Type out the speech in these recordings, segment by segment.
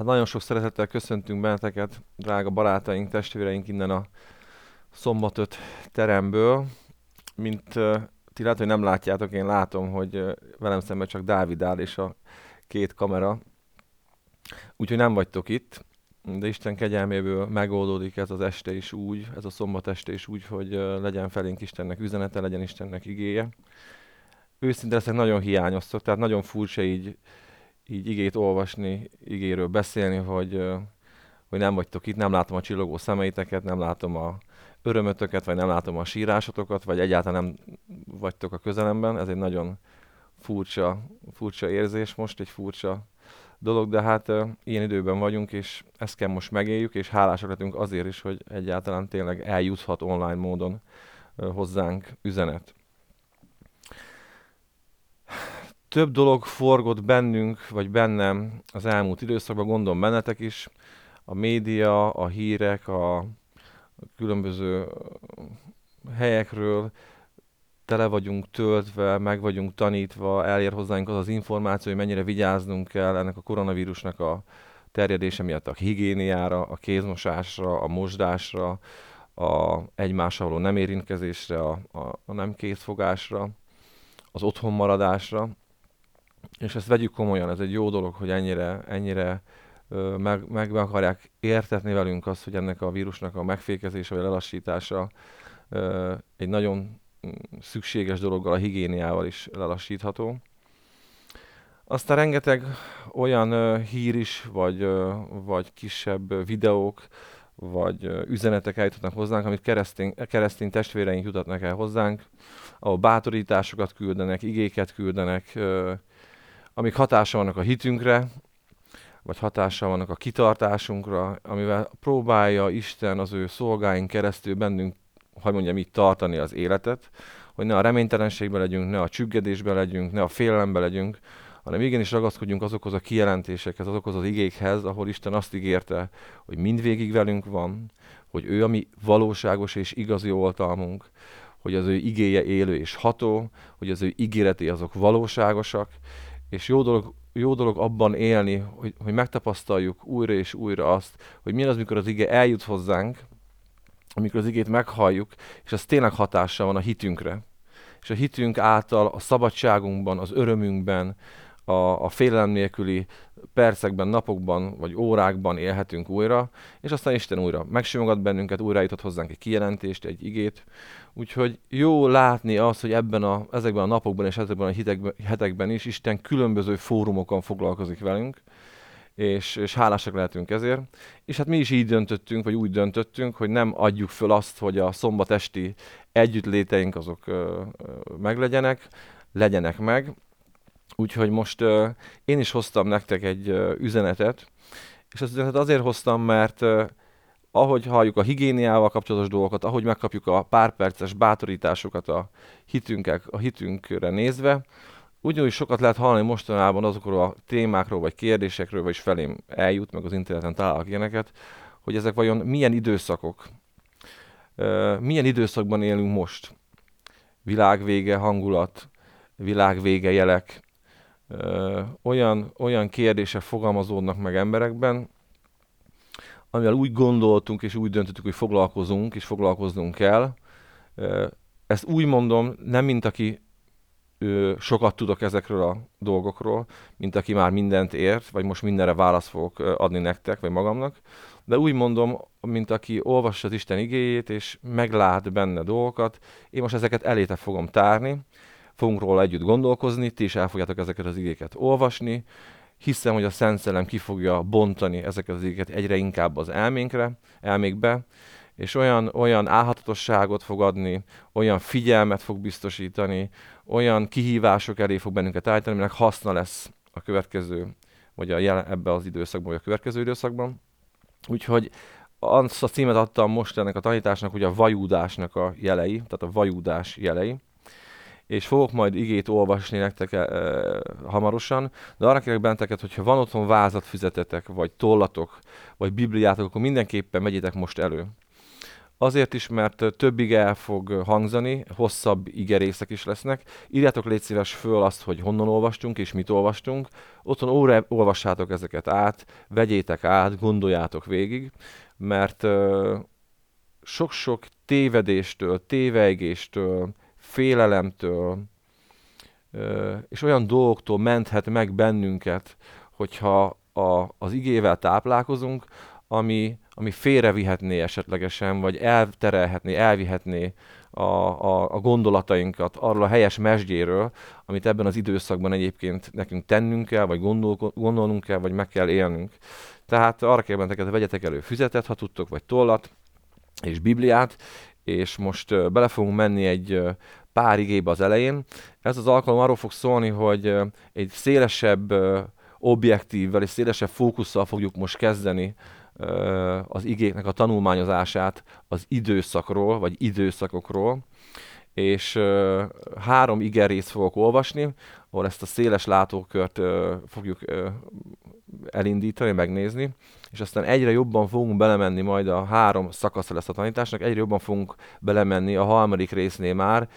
Hát nagyon sok szeretettel köszöntünk benneteket, drága barátaink, testvéreink innen a szombatöt teremből. Mint uh, ti lehet, hogy nem látjátok, én látom, hogy uh, velem szemben csak Dávid áll és a két kamera. Úgyhogy nem vagytok itt, de Isten kegyelméből megoldódik ez az este is úgy, ez a szombat este is úgy, hogy uh, legyen felénk Istennek üzenete, legyen Istennek igéje. Őszintén leszek nagyon hiányoztok, tehát nagyon furcsa így így igét olvasni, igéről beszélni, hogy, hogy nem vagytok itt, nem látom a csillogó szemeiteket, nem látom a örömötöket, vagy nem látom a sírásotokat, vagy egyáltalán nem vagytok a közelemben. Ez egy nagyon furcsa, furcsa érzés most, egy furcsa dolog, de hát uh, ilyen időben vagyunk, és ezt kell most megéljük, és hálásak lehetünk azért is, hogy egyáltalán tényleg eljuthat online módon uh, hozzánk üzenet több dolog forgott bennünk, vagy bennem az elmúlt időszakban, gondolom bennetek is. A média, a hírek, a, különböző helyekről. Tele vagyunk töltve, meg vagyunk tanítva, elér hozzánk az az információ, hogy mennyire vigyáznunk kell ennek a koronavírusnak a terjedése miatt. A higiéniára, a kézmosásra, a mosdásra, a egymással való nem érintkezésre, a, a, a nem kézfogásra, az otthonmaradásra és ezt vegyük komolyan, ez egy jó dolog, hogy ennyire, ennyire meg, meg akarják értetni velünk azt, hogy ennek a vírusnak a megfékezése vagy lelassítása egy nagyon mm, szükséges dologgal, a higiéniával is lelassítható. Aztán rengeteg olyan hír is, vagy, vagy kisebb videók, vagy üzenetek eljutnak hozzánk, amit keresztény, keresztény testvéreink jutatnak el hozzánk, ahol bátorításokat küldenek, igéket küldenek, amik hatással vannak a hitünkre, vagy hatással vannak a kitartásunkra, amivel próbálja Isten az ő szolgáink keresztül bennünk, hogy mondjam így, tartani az életet, hogy ne a reménytelenségbe legyünk, ne a csüggedésbe legyünk, ne a félelembe legyünk, hanem igenis ragaszkodjunk azokhoz a kijelentésekhez, azokhoz az igékhez, ahol Isten azt ígérte, hogy mindvégig velünk van, hogy ő a mi valóságos és igazi oltalmunk, hogy az ő igéje élő és ható, hogy az ő ígéretei azok valóságosak, és jó dolog, jó dolog abban élni, hogy, hogy megtapasztaljuk újra és újra azt, hogy milyen az, mikor az ige eljut hozzánk, amikor az igét meghalljuk, és az tényleg hatással van a hitünkre. És a hitünk által a szabadságunkban, az örömünkben, a, a félelem nélküli percekben, napokban vagy órákban élhetünk újra, és aztán Isten újra megsimogat bennünket, újra jutott hozzánk egy kijelentést, egy igét. Úgyhogy jó látni azt, hogy ebben a, ezekben a napokban és ezekben a hitekben, hetekben is Isten különböző fórumokon foglalkozik velünk, és, és hálásak lehetünk ezért. És hát mi is így döntöttünk, vagy úgy döntöttünk, hogy nem adjuk föl azt, hogy a szombat esti együttléteink azok ö, ö, meglegyenek, legyenek meg, Úgyhogy most uh, én is hoztam nektek egy uh, üzenetet, és az üzenetet azért hoztam, mert uh, ahogy halljuk a higiéniával kapcsolatos dolgokat, ahogy megkapjuk a pár perces bátorításokat a, hitünkek, a hitünkre nézve, ugyanúgy sokat lehet hallani mostanában azokról a témákról, vagy kérdésekről, vagy felém eljut, meg az interneten találok ilyeneket, hogy ezek vajon milyen időszakok, milyen időszakban élünk most. Világvége, hangulat, világvége jelek, olyan, olyan kérdések fogalmazódnak meg emberekben, amivel úgy gondoltunk és úgy döntöttük, hogy foglalkozunk és foglalkoznunk kell. Ezt úgy mondom, nem mint aki sokat tudok ezekről a dolgokról, mint aki már mindent ért, vagy most mindenre választ fogok adni nektek, vagy magamnak, de úgy mondom, mint aki olvassa az Isten igéjét, és meglát benne dolgokat, én most ezeket eléte fogom tárni, fogunk róla együtt gondolkozni, ti is el fogjátok ezeket az igéket olvasni, hiszem, hogy a Szent Szellem ki fogja bontani ezeket az igéket egyre inkább az elménkre, elmékbe, és olyan, olyan álhatatosságot fog adni, olyan figyelmet fog biztosítani, olyan kihívások elé fog bennünket állítani, aminek haszna lesz a következő, vagy a jelen, ebbe az időszakban, vagy a következő időszakban. Úgyhogy azt a címet adtam most ennek a tanításnak, hogy a vajúdásnak a jelei, tehát a vajúdás jelei és fogok majd igét olvasni nektek e, hamarosan, de arra kérek benteket, hogyha van otthon vázat füzetetek, vagy tollatok, vagy bibliátok, akkor mindenképpen megyétek most elő. Azért is, mert több ige el fog hangzani, hosszabb igerészek is lesznek. Írjátok légy szíves föl azt, hogy honnan olvastunk és mit olvastunk. Otthon óra olvassátok ezeket át, vegyétek át, gondoljátok végig, mert sok-sok tévedéstől, téveigéstől, félelemtől, és olyan dolgoktól menthet meg bennünket, hogyha a, az igével táplálkozunk, ami, ami félrevihetné esetlegesen, vagy elterelhetné, elvihetné a, a, a gondolatainkat arról a helyes mesdjéről, amit ebben az időszakban egyébként nekünk tennünk kell, vagy gondol, gondolnunk kell, vagy meg kell élnünk. Tehát arra kell benneteket, vegyetek elő füzetet, ha tudtok, vagy tollat, és Bibliát, és most bele fogunk menni egy pár igébe az elején. Ez az alkalom arról fog szólni, hogy egy szélesebb objektívvel és szélesebb fókusszal fogjuk most kezdeni az igéknek a tanulmányozását az időszakról, vagy időszakokról, és három igerészt fogok olvasni, ahol ezt a széles látókört fogjuk elindítani, megnézni, és aztán egyre jobban fogunk belemenni, majd a három szakasza lesz a tanításnak, egyre jobban fogunk belemenni a harmadik résznél már,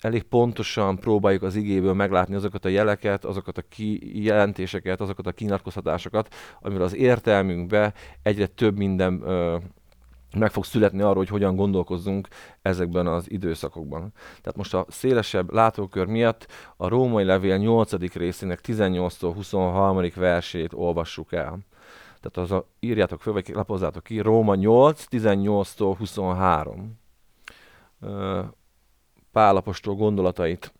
elég pontosan próbáljuk az igéből meglátni azokat a jeleket, azokat a kijelentéseket, azokat a kinyilatkoztatásokat, amivel az értelmünkbe egyre több minden meg fog születni arról, hogy hogyan gondolkozzunk ezekben az időszakokban. Tehát most a szélesebb látókör miatt a római levél 8. részének 18-tól 23. versét olvassuk el. Tehát az a, írjátok föl, vagy lapozzátok ki, Róma 8, 18-tól 23. Pálapostól gondolatait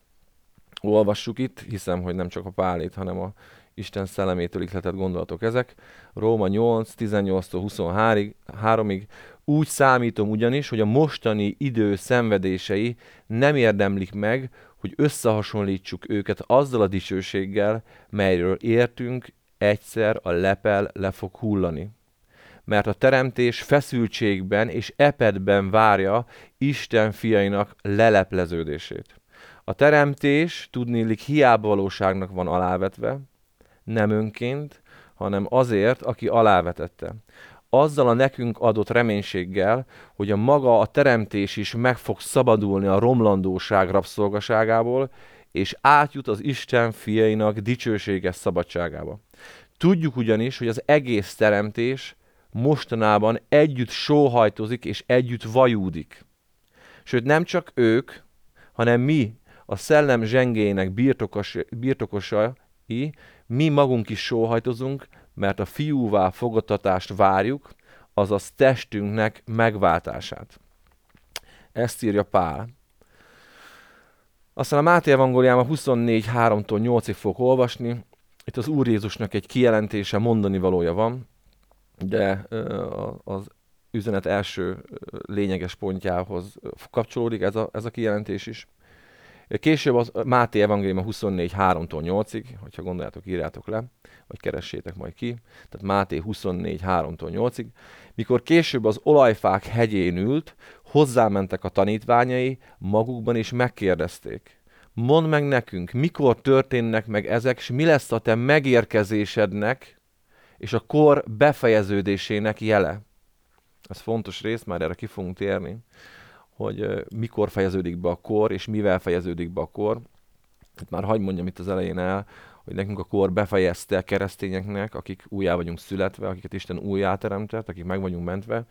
olvassuk itt, hiszem, hogy nem csak a Pálét, hanem a Isten szellemétől ihletett gondolatok ezek. Róma 8, 18-tól 23-ig. Úgy számítom ugyanis, hogy a mostani idő szenvedései nem érdemlik meg, hogy összehasonlítsuk őket azzal a dicsőséggel, melyről értünk, egyszer a lepel le fog hullani. Mert a teremtés feszültségben és epedben várja Isten fiainak lelepleződését. A teremtés tudnélik hiába valóságnak van alávetve, nem önként, hanem azért, aki alávetette. Azzal a nekünk adott reménységgel, hogy a maga a teremtés is meg fog szabadulni a romlandóság rabszolgaságából, és átjut az Isten fiainak dicsőséges szabadságába. Tudjuk ugyanis, hogy az egész teremtés mostanában együtt sóhajtozik és együtt vajúdik. Sőt, nem csak ők, hanem mi, a szellem zsengének birtokos, birtokosai, mi magunk is sóhajtozunk, mert a fiúvá fogadtatást várjuk, azaz testünknek megváltását. Ezt írja Pál. Aztán a Máté evangóliában 24.3-tól 8-ig fogok olvasni. Itt az Úr Jézusnak egy kijelentése, mondani valója van, de az üzenet első lényeges pontjához kapcsolódik ez a, ez a kijelentés is. Később az Máté Evangélium 24, 3-tól 8-ig, hogyha gondoljátok, írjátok le, vagy keressétek majd ki. Tehát Máté 24, 3-tól 8-ig. Mikor később az olajfák hegyén ült, hozzámentek a tanítványai, magukban is megkérdezték. Mondd meg nekünk, mikor történnek meg ezek, és mi lesz a te megérkezésednek, és a kor befejeződésének jele. Ez fontos rész, már erre ki fogunk térni hogy mikor fejeződik be a kor, és mivel fejeződik be a kor. Hát már hagyd mondjam itt az elején el, hogy nekünk a kor befejezte a keresztényeknek, akik újjá vagyunk születve, akiket Isten újjá teremtett, akik meg vagyunk mentve,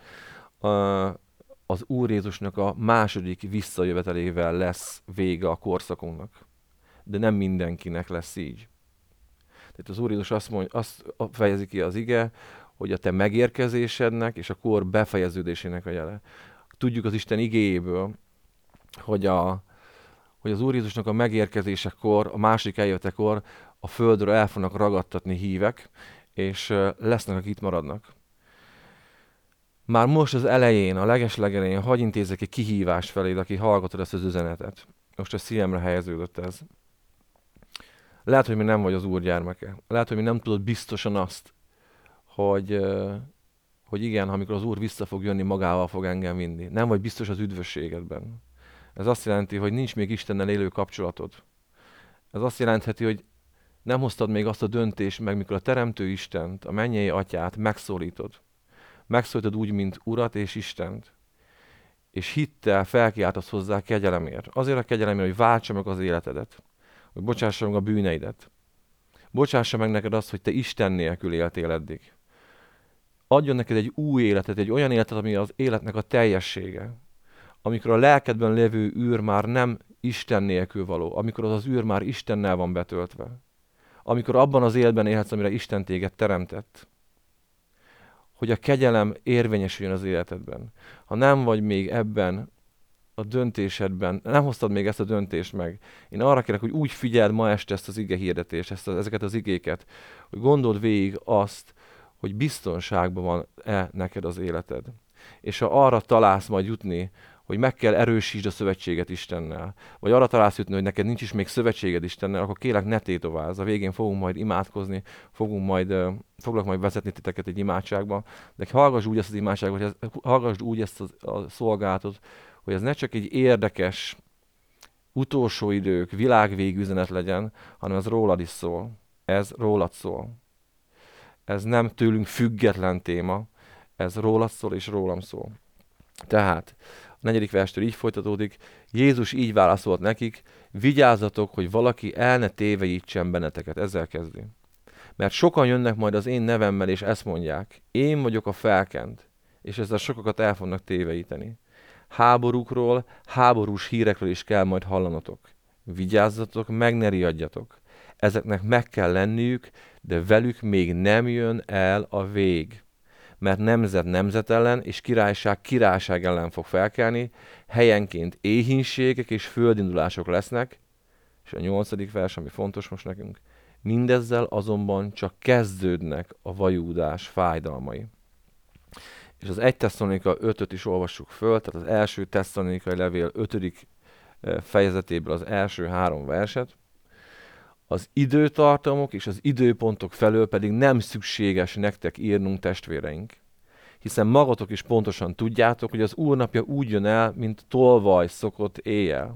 az Úr Jézusnak a második visszajövetelével lesz vége a korszakunknak. De nem mindenkinek lesz így. Tehát az Úr Jézus azt, mondja, azt fejezi ki az ige, hogy a te megérkezésednek és a kor befejeződésének a jele tudjuk az Isten igéjéből, hogy, a, hogy az Úr Jézusnak a megérkezésekor, a másik eljöttekor a földről el fognak ragadtatni hívek, és lesznek, akik itt maradnak. Már most az elején, a legeslegelején hagy intézek egy kihívást feléd, aki hallgatod ezt az üzenetet. Most a szívemre helyeződött ez. Lehet, hogy mi nem vagy az Úr gyermeke. Lehet, hogy mi nem tudod biztosan azt, hogy, hogy igen, amikor az Úr vissza fog jönni, magával fog engem vinni. Nem vagy biztos az üdvösségedben. Ez azt jelenti, hogy nincs még Istennel élő kapcsolatod. Ez azt jelentheti, hogy nem hoztad még azt a döntést meg, mikor a Teremtő Istent, a mennyei atyát megszólítod. Megszólítod úgy, mint Urat és Istent. és hittel felkiáltasz hozzá kegyelemért. Azért a kegyelemért, hogy váltsa meg az életedet, hogy bocsássa meg a bűneidet. Bocsássa meg neked azt, hogy te Isten nélkül éltél eddig. Adjon neked egy új életet, egy olyan életet, ami az életnek a teljessége. Amikor a lelkedben lévő űr már nem Isten nélkül való, amikor az az űr már Istennel van betöltve. Amikor abban az életben élhetsz, amire Isten téged teremtett hogy a kegyelem érvényesüljön az életedben. Ha nem vagy még ebben a döntésedben, nem hoztad még ezt a döntést meg, én arra kérek, hogy úgy figyeld ma este ezt az ige hirdetést, ezt a, ezeket az igéket, hogy gondold végig azt, hogy biztonságban van-e neked az életed. És ha arra találsz majd jutni, hogy meg kell erősítsd a szövetséget Istennel, vagy arra találsz jutni, hogy neked nincs is még szövetséged Istennel, akkor kélek ne tétovázz. A végén fogunk majd imádkozni, fogunk majd, foglak majd vezetni titeket egy imádságba, de hallgass úgy ezt az imádságot, hallgass úgy ezt a, a szolgálatot, hogy ez ne csak egy érdekes, utolsó idők, világvég üzenet legyen, hanem ez rólad is szól. Ez rólad szól. Ez nem tőlünk független téma, ez rólad szól és rólam szól. Tehát negyedik verstől így folytatódik, Jézus így válaszolt nekik, vigyázzatok, hogy valaki el ne tévejítsen benneteket. Ezzel kezdi. Mert sokan jönnek majd az én nevemmel, és ezt mondják, én vagyok a felkent, és ezzel sokakat el fognak téveíteni. Háborúkról, háborús hírekről is kell majd hallanatok. Vigyázzatok, meg ne riadjatok. Ezeknek meg kell lenniük, de velük még nem jön el a vég mert nemzet nemzet ellen és királyság királyság ellen fog felkelni, helyenként éhínségek és földindulások lesznek, és a nyolcadik vers, ami fontos most nekünk, mindezzel azonban csak kezdődnek a vajúdás fájdalmai. És az 1 Tesszalonika 5-öt is olvassuk föl, tehát az első Tesszalonikai levél 5. Eh, fejezetéből az első három verset, az időtartamok és az időpontok felől pedig nem szükséges nektek írnunk testvéreink. Hiszen magatok is pontosan tudjátok, hogy az úrnapja úgy jön el, mint tolvaj szokott éjjel.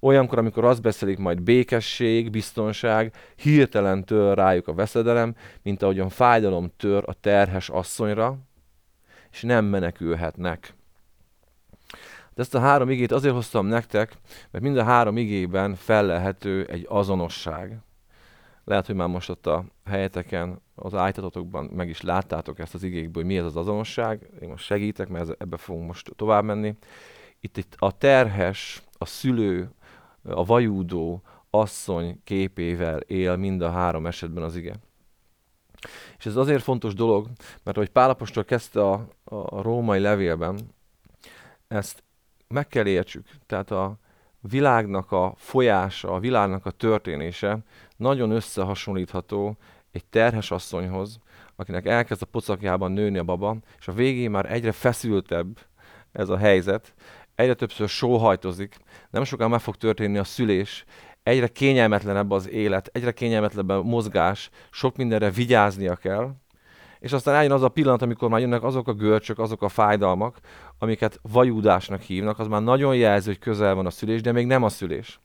Olyankor, amikor azt beszélik majd békesség, biztonság, hirtelen tör rájuk a veszedelem, mint ahogyan fájdalom tör a terhes asszonyra, és nem menekülhetnek. De ezt a három igét azért hoztam nektek, mert mind a három igében fellelhető egy azonosság. Lehet, hogy már most ott a helyeteken, az ájtatotokban meg is láttátok ezt az igékből, hogy mi ez az azonosság. Én most segítek, mert ebbe fogunk most tovább menni. Itt, itt a terhes, a szülő, a vajúdó asszony képével él mind a három esetben az ige. És ez azért fontos dolog, mert ahogy Pálapostól kezdte a, a római levélben, ezt meg kell értsük. Tehát a világnak a folyása, a világnak a történése nagyon összehasonlítható egy terhes asszonyhoz, akinek elkezd a pocakjában nőni a baba, és a végén már egyre feszültebb ez a helyzet, egyre többször sóhajtozik, nem sokan meg fog történni a szülés, egyre kényelmetlenebb az élet, egyre kényelmetlenebb a mozgás, sok mindenre vigyáznia kell, és aztán eljön az a pillanat, amikor már jönnek azok a görcsök, azok a fájdalmak, amiket vajúdásnak hívnak, az már nagyon jelző, hogy közel van a szülés, de még nem a szülés.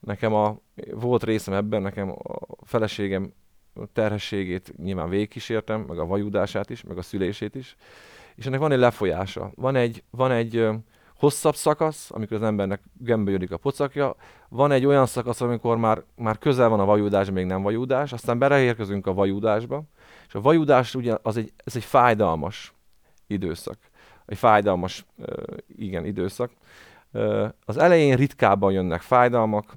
Nekem a, volt részem ebben, nekem a feleségem terhességét nyilván végigkísértem, meg a vajúdását is, meg a szülését is, és ennek van egy lefolyása. Van egy, van egy hosszabb szakasz, amikor az embernek gömbölyödik a pocakja, van egy olyan szakasz, amikor már, már közel van a vajúdás, még nem vajúdás, aztán beleérkezünk a vajúdásba, és a vajúdás ugye az egy, ez egy fájdalmas időszak. Egy fájdalmas, igen, időszak. Az elején ritkábban jönnek fájdalmak,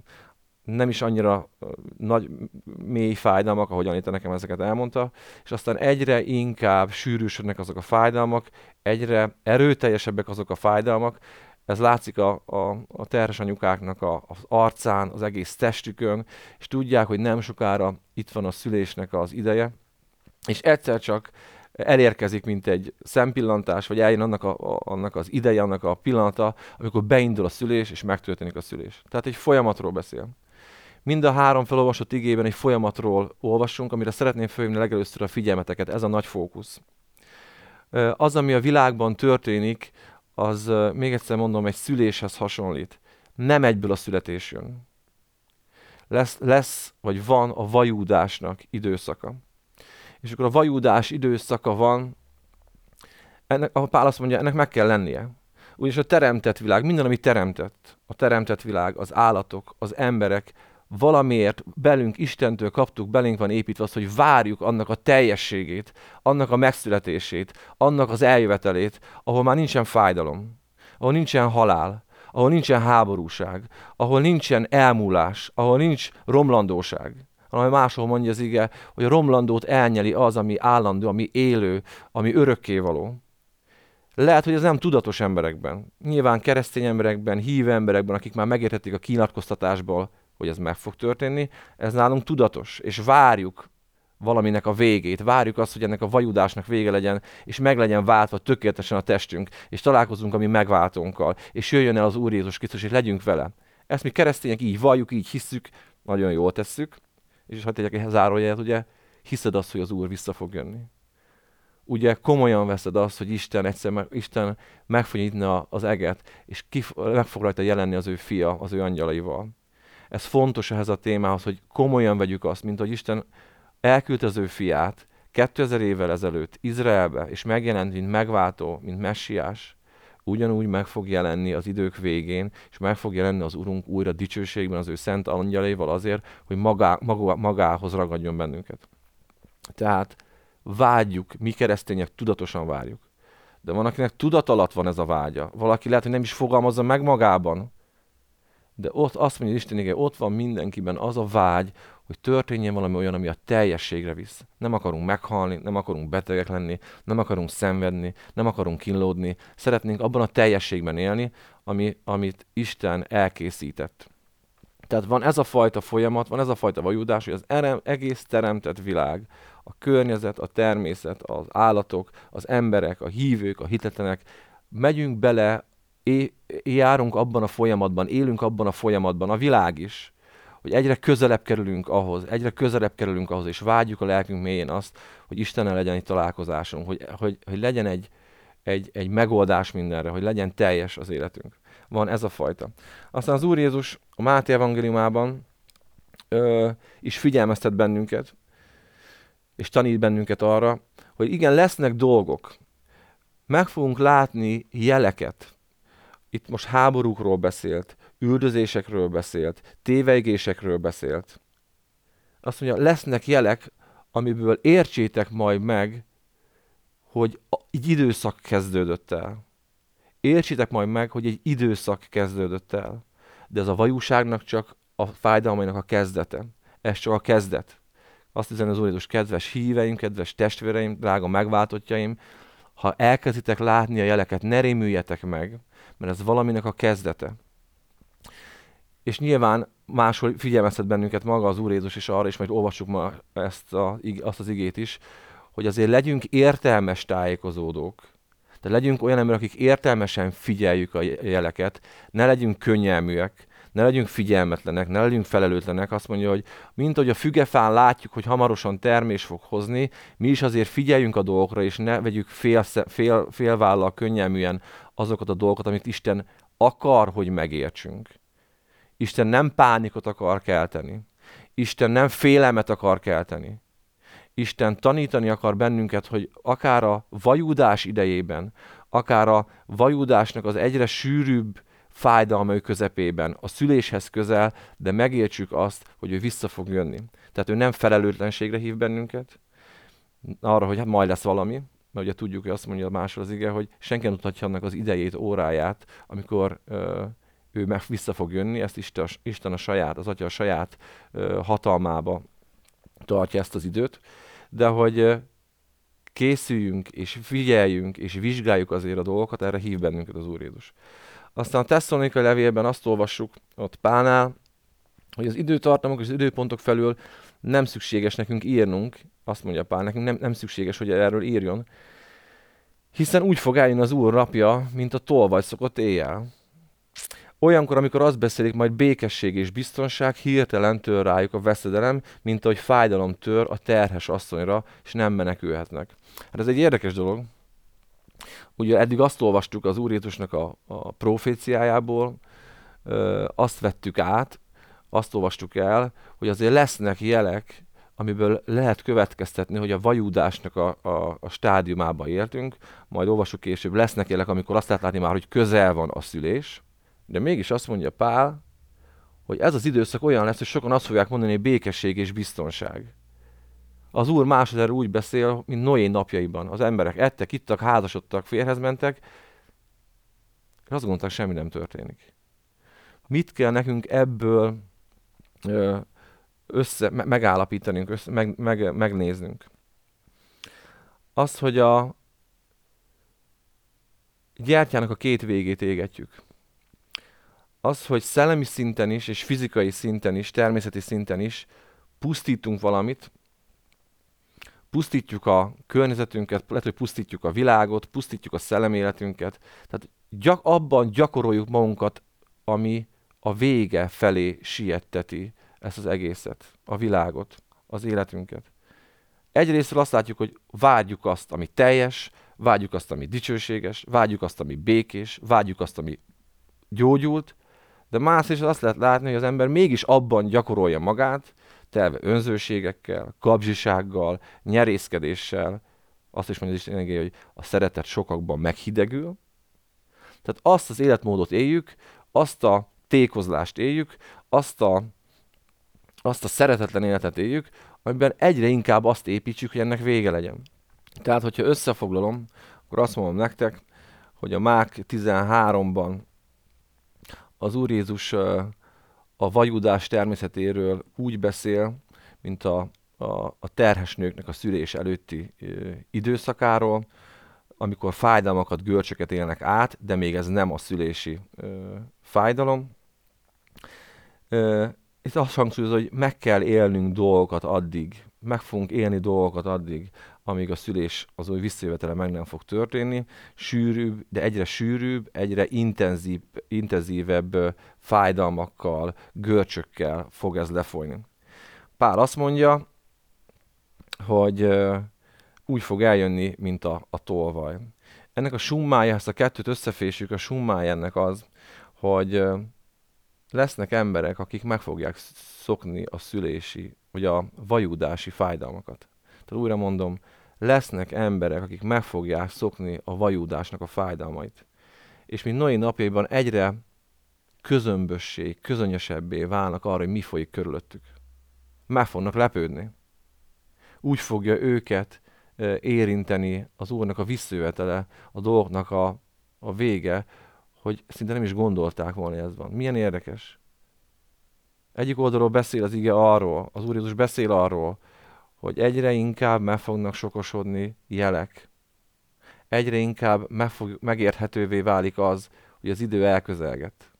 nem is annyira nagy, mély fájdalmak, ahogy Anita nekem ezeket elmondta, és aztán egyre inkább sűrűsödnek azok a fájdalmak, egyre erőteljesebbek azok a fájdalmak, ez látszik a, a, a terhes anyukáknak a, az arcán, az egész testükön, és tudják, hogy nem sokára itt van a szülésnek az ideje, és egyszer csak elérkezik, mint egy szempillantás, vagy eljön annak, a, a, annak az ideje, annak a pillanata, amikor beindul a szülés, és megtörténik a szülés. Tehát egy folyamatról beszél. Mind a három felolvasott igében egy folyamatról olvasunk, amire szeretném felhívni legelőször a figyelmeteket. Ez a nagy fókusz. Az, ami a világban történik, az még egyszer mondom, egy szüléshez hasonlít. Nem egyből a születés jön. Lesz, lesz vagy van a vajúdásnak időszaka és akkor a vajúdás időszaka van, ennek, a Pál azt mondja, ennek meg kell lennie. Ugyanis a teremtett világ, minden, ami teremtett, a teremtett világ, az állatok, az emberek, valamiért belünk Istentől kaptuk, belénk van építve az, hogy várjuk annak a teljességét, annak a megszületését, annak az eljövetelét, ahol már nincsen fájdalom, ahol nincsen halál, ahol nincsen háborúság, ahol nincsen elmúlás, ahol nincs romlandóság, hanem máshol mondja az ige, hogy a romlandót elnyeli az, ami állandó, ami élő, ami örökkévaló. Lehet, hogy ez nem tudatos emberekben. Nyilván keresztény emberekben, hív emberekben, akik már megértették a kinyilatkoztatásból, hogy ez meg fog történni, ez nálunk tudatos, és várjuk valaminek a végét, várjuk azt, hogy ennek a vajudásnak vége legyen, és meg legyen váltva tökéletesen a testünk, és találkozunk a mi megváltónkkal, és jöjjön el az Úr Jézus Krisztus, és legyünk vele. Ezt mi keresztények így valljuk, így hisszük, nagyon jól tesszük, és hadd tegyek egy zárójelet, ugye, hiszed azt, hogy az Úr vissza fog jönni. Ugye komolyan veszed azt, hogy Isten egyszer meg, Isten meg fog nyitni az eget, és ki, meg fog rajta jelenni az ő fia, az ő angyalaival. Ez fontos ehhez a témához, hogy komolyan vegyük azt, mint hogy Isten elküldte az ő fiát 2000 évvel ezelőtt Izraelbe, és megjelent, mint megváltó, mint messiás, ugyanúgy meg fog jelenni az idők végén, és meg fog jelenni az Urunk újra dicsőségben az ő szent angyalaival azért, hogy magá, magá, magához ragadjon bennünket. Tehát vágyjuk, mi keresztények tudatosan várjuk. De van, akinek tudat alatt van ez a vágya. Valaki lehet, hogy nem is fogalmazza meg magában, de ott azt mondja Isten, igen, ott van mindenkiben az a vágy, hogy történjen valami olyan, ami a teljességre visz. Nem akarunk meghalni, nem akarunk betegek lenni, nem akarunk szenvedni, nem akarunk kínlódni. Szeretnénk abban a teljességben élni, ami, amit Isten elkészített. Tehát van ez a fajta folyamat, van ez a fajta vajudás, hogy az erem, egész teremtett világ, a környezet, a természet, az állatok, az emberek, a hívők, a hitetlenek, megyünk bele, é, járunk abban a folyamatban, élünk abban a folyamatban, a világ is, hogy egyre közelebb kerülünk ahhoz, egyre közelebb kerülünk ahhoz, és vágyjuk a lelkünk mélyén azt, hogy Istennel legyen egy találkozásunk, hogy, hogy, hogy legyen egy, egy, egy megoldás mindenre, hogy legyen teljes az életünk. Van ez a fajta. Aztán az Úr Jézus a Máté evangéliumában ö, is figyelmeztet bennünket, és tanít bennünket arra, hogy igen, lesznek dolgok, meg fogunk látni jeleket. Itt most háborúkról beszélt, üldözésekről beszélt, téveigésekről beszélt. Azt mondja, lesznek jelek, amiből értsétek majd meg, hogy egy időszak kezdődött el. Értsétek majd meg, hogy egy időszak kezdődött el. De ez a vajúságnak csak a fájdalmainak a kezdete. Ez csak a kezdet. Azt hiszem az Úr Jézus, kedves híveim, kedves testvéreim, drága megváltottjaim, ha elkezditek látni a jeleket, ne rémüljetek meg, mert ez valaminek a kezdete. És nyilván máshol figyelmeztet bennünket maga az Úr Jézus is arra, és majd olvassuk ma ezt a, azt az igét is, hogy azért legyünk értelmes tájékozódók. Tehát legyünk olyan emberek, akik értelmesen figyeljük a jeleket, ne legyünk könnyelműek, ne legyünk figyelmetlenek, ne legyünk felelőtlenek. Azt mondja, hogy mint hogy a fügefán látjuk, hogy hamarosan termés fog hozni, mi is azért figyeljünk a dolgokra, és ne vegyük fél, fél, félvállal könnyelműen azokat a dolgokat, amit Isten akar, hogy megértsünk. Isten nem pánikot akar kelteni. Isten nem félelmet akar kelteni. Isten tanítani akar bennünket, hogy akár a vajúdás idejében, akár a vajúdásnak az egyre sűrűbb fájdalmai közepében, a szüléshez közel, de megértsük azt, hogy ő vissza fog jönni. Tehát ő nem felelőtlenségre hív bennünket, arra, hogy hát majd lesz valami, mert ugye tudjuk, hogy azt mondja másról az ige, hogy senki nem tudhatja annak az idejét, óráját, amikor ö, ő meg vissza fog jönni, ezt Isten, Isten a saját, az Atya a saját ö, hatalmába tartja ezt az időt, de hogy ö, készüljünk, és figyeljünk, és vizsgáljuk azért a dolgokat, erre hív bennünket az Úr Jézus. Aztán a Tesszalonikai levélben azt olvassuk ott Pánál, hogy az időtartamok és az időpontok felül nem szükséges nekünk írnunk, azt mondja Pál, nekünk nem, nem szükséges, hogy erről írjon, hiszen úgy fog eljönni az Úr napja, mint a tolvaj szokott éjjel. Olyankor, amikor azt beszélik, majd békesség és biztonság, hirtelen tör rájuk a veszedelem, mint ahogy fájdalom tör a terhes asszonyra, és nem menekülhetnek. Hát ez egy érdekes dolog, Ugye eddig azt olvastuk az Úr Jézusnak a, a proféciájából, ö, azt vettük át, azt olvastuk el, hogy azért lesznek jelek amiből lehet következtetni, hogy a vajúdásnak a, a, a stádiumába értünk, majd olvasok később, lesznek élek, amikor azt lehet látni már, hogy közel van a szülés, de mégis azt mondja Pál, hogy ez az időszak olyan lesz, hogy sokan azt fogják mondani, hogy békesség és biztonság. Az Úr másodjára úgy beszél, mint Noé napjaiban. Az emberek ettek, ittak, házasodtak, férhez mentek, és azt gondolták, semmi nem történik. Mit kell nekünk ebből össze, megállapítanunk, össze, meg, meg, megnéznünk? Az, hogy a gyertyának a két végét égetjük. Az, hogy szellemi szinten is, és fizikai szinten is, természeti szinten is pusztítunk valamit, pusztítjuk a környezetünket, lehet, hogy pusztítjuk a világot, pusztítjuk a szelleméletünket. Tehát gyak, abban gyakoroljuk magunkat, ami a vége felé sietteti ezt az egészet, a világot, az életünket. Egyrészt azt látjuk, hogy vágyjuk azt, ami teljes, vágyjuk azt, ami dicsőséges, vágyjuk azt, ami békés, vágyjuk azt, ami gyógyult, de másrészt azt lehet látni, hogy az ember mégis abban gyakorolja magát, telve önzőségekkel, kapzsisággal, nyerészkedéssel, azt is mondja az Isten hogy a szeretet sokakban meghidegül. Tehát azt az életmódot éljük, azt a tékozlást éljük, azt a, azt a szeretetlen életet éljük, amiben egyre inkább azt építsük, hogy ennek vége legyen. Tehát, hogyha összefoglalom, akkor azt mondom nektek, hogy a Mák 13-ban az Úr Jézus a vajudás természetéről úgy beszél, mint a, a, a terhes nőknek a szülés előtti időszakáról, amikor fájdalmakat, görcsöket élnek át, de még ez nem a szülési ö, fájdalom. Ö, itt azt hangsúlyozza, hogy meg kell élnünk dolgokat addig, meg fogunk élni dolgokat addig, amíg a szülés az új visszajövetele meg nem fog történni, sűrűbb, de egyre sűrűbb, egyre intenzív, intenzívebb fájdalmakkal, görcsökkel fog ez lefolyni. Pál azt mondja, hogy úgy fog eljönni, mint a, a tolvaj. Ennek a summája, ezt a kettőt összefésük, a summája ennek az, hogy lesznek emberek, akik meg fogják szokni a szülési, vagy a vajudási fájdalmakat. Tehát újra mondom, lesznek emberek, akik meg fogják szokni a vajúdásnak a fájdalmait. És mint Noé napjaiban egyre közömbössé, közönyesebbé válnak arra, hogy mi folyik körülöttük. Meg fognak lepődni. Úgy fogja őket érinteni az Úrnak a visszajövetele, a dolgoknak a, a vége, hogy szinte nem is gondolták volna, hogy ez van. Milyen érdekes. Egyik oldalról beszél az ige arról, az Úr Jézus beszél arról, hogy egyre inkább meg fognak sokosodni jelek. Egyre inkább meg fog, megérthetővé válik az, hogy az idő elközelget.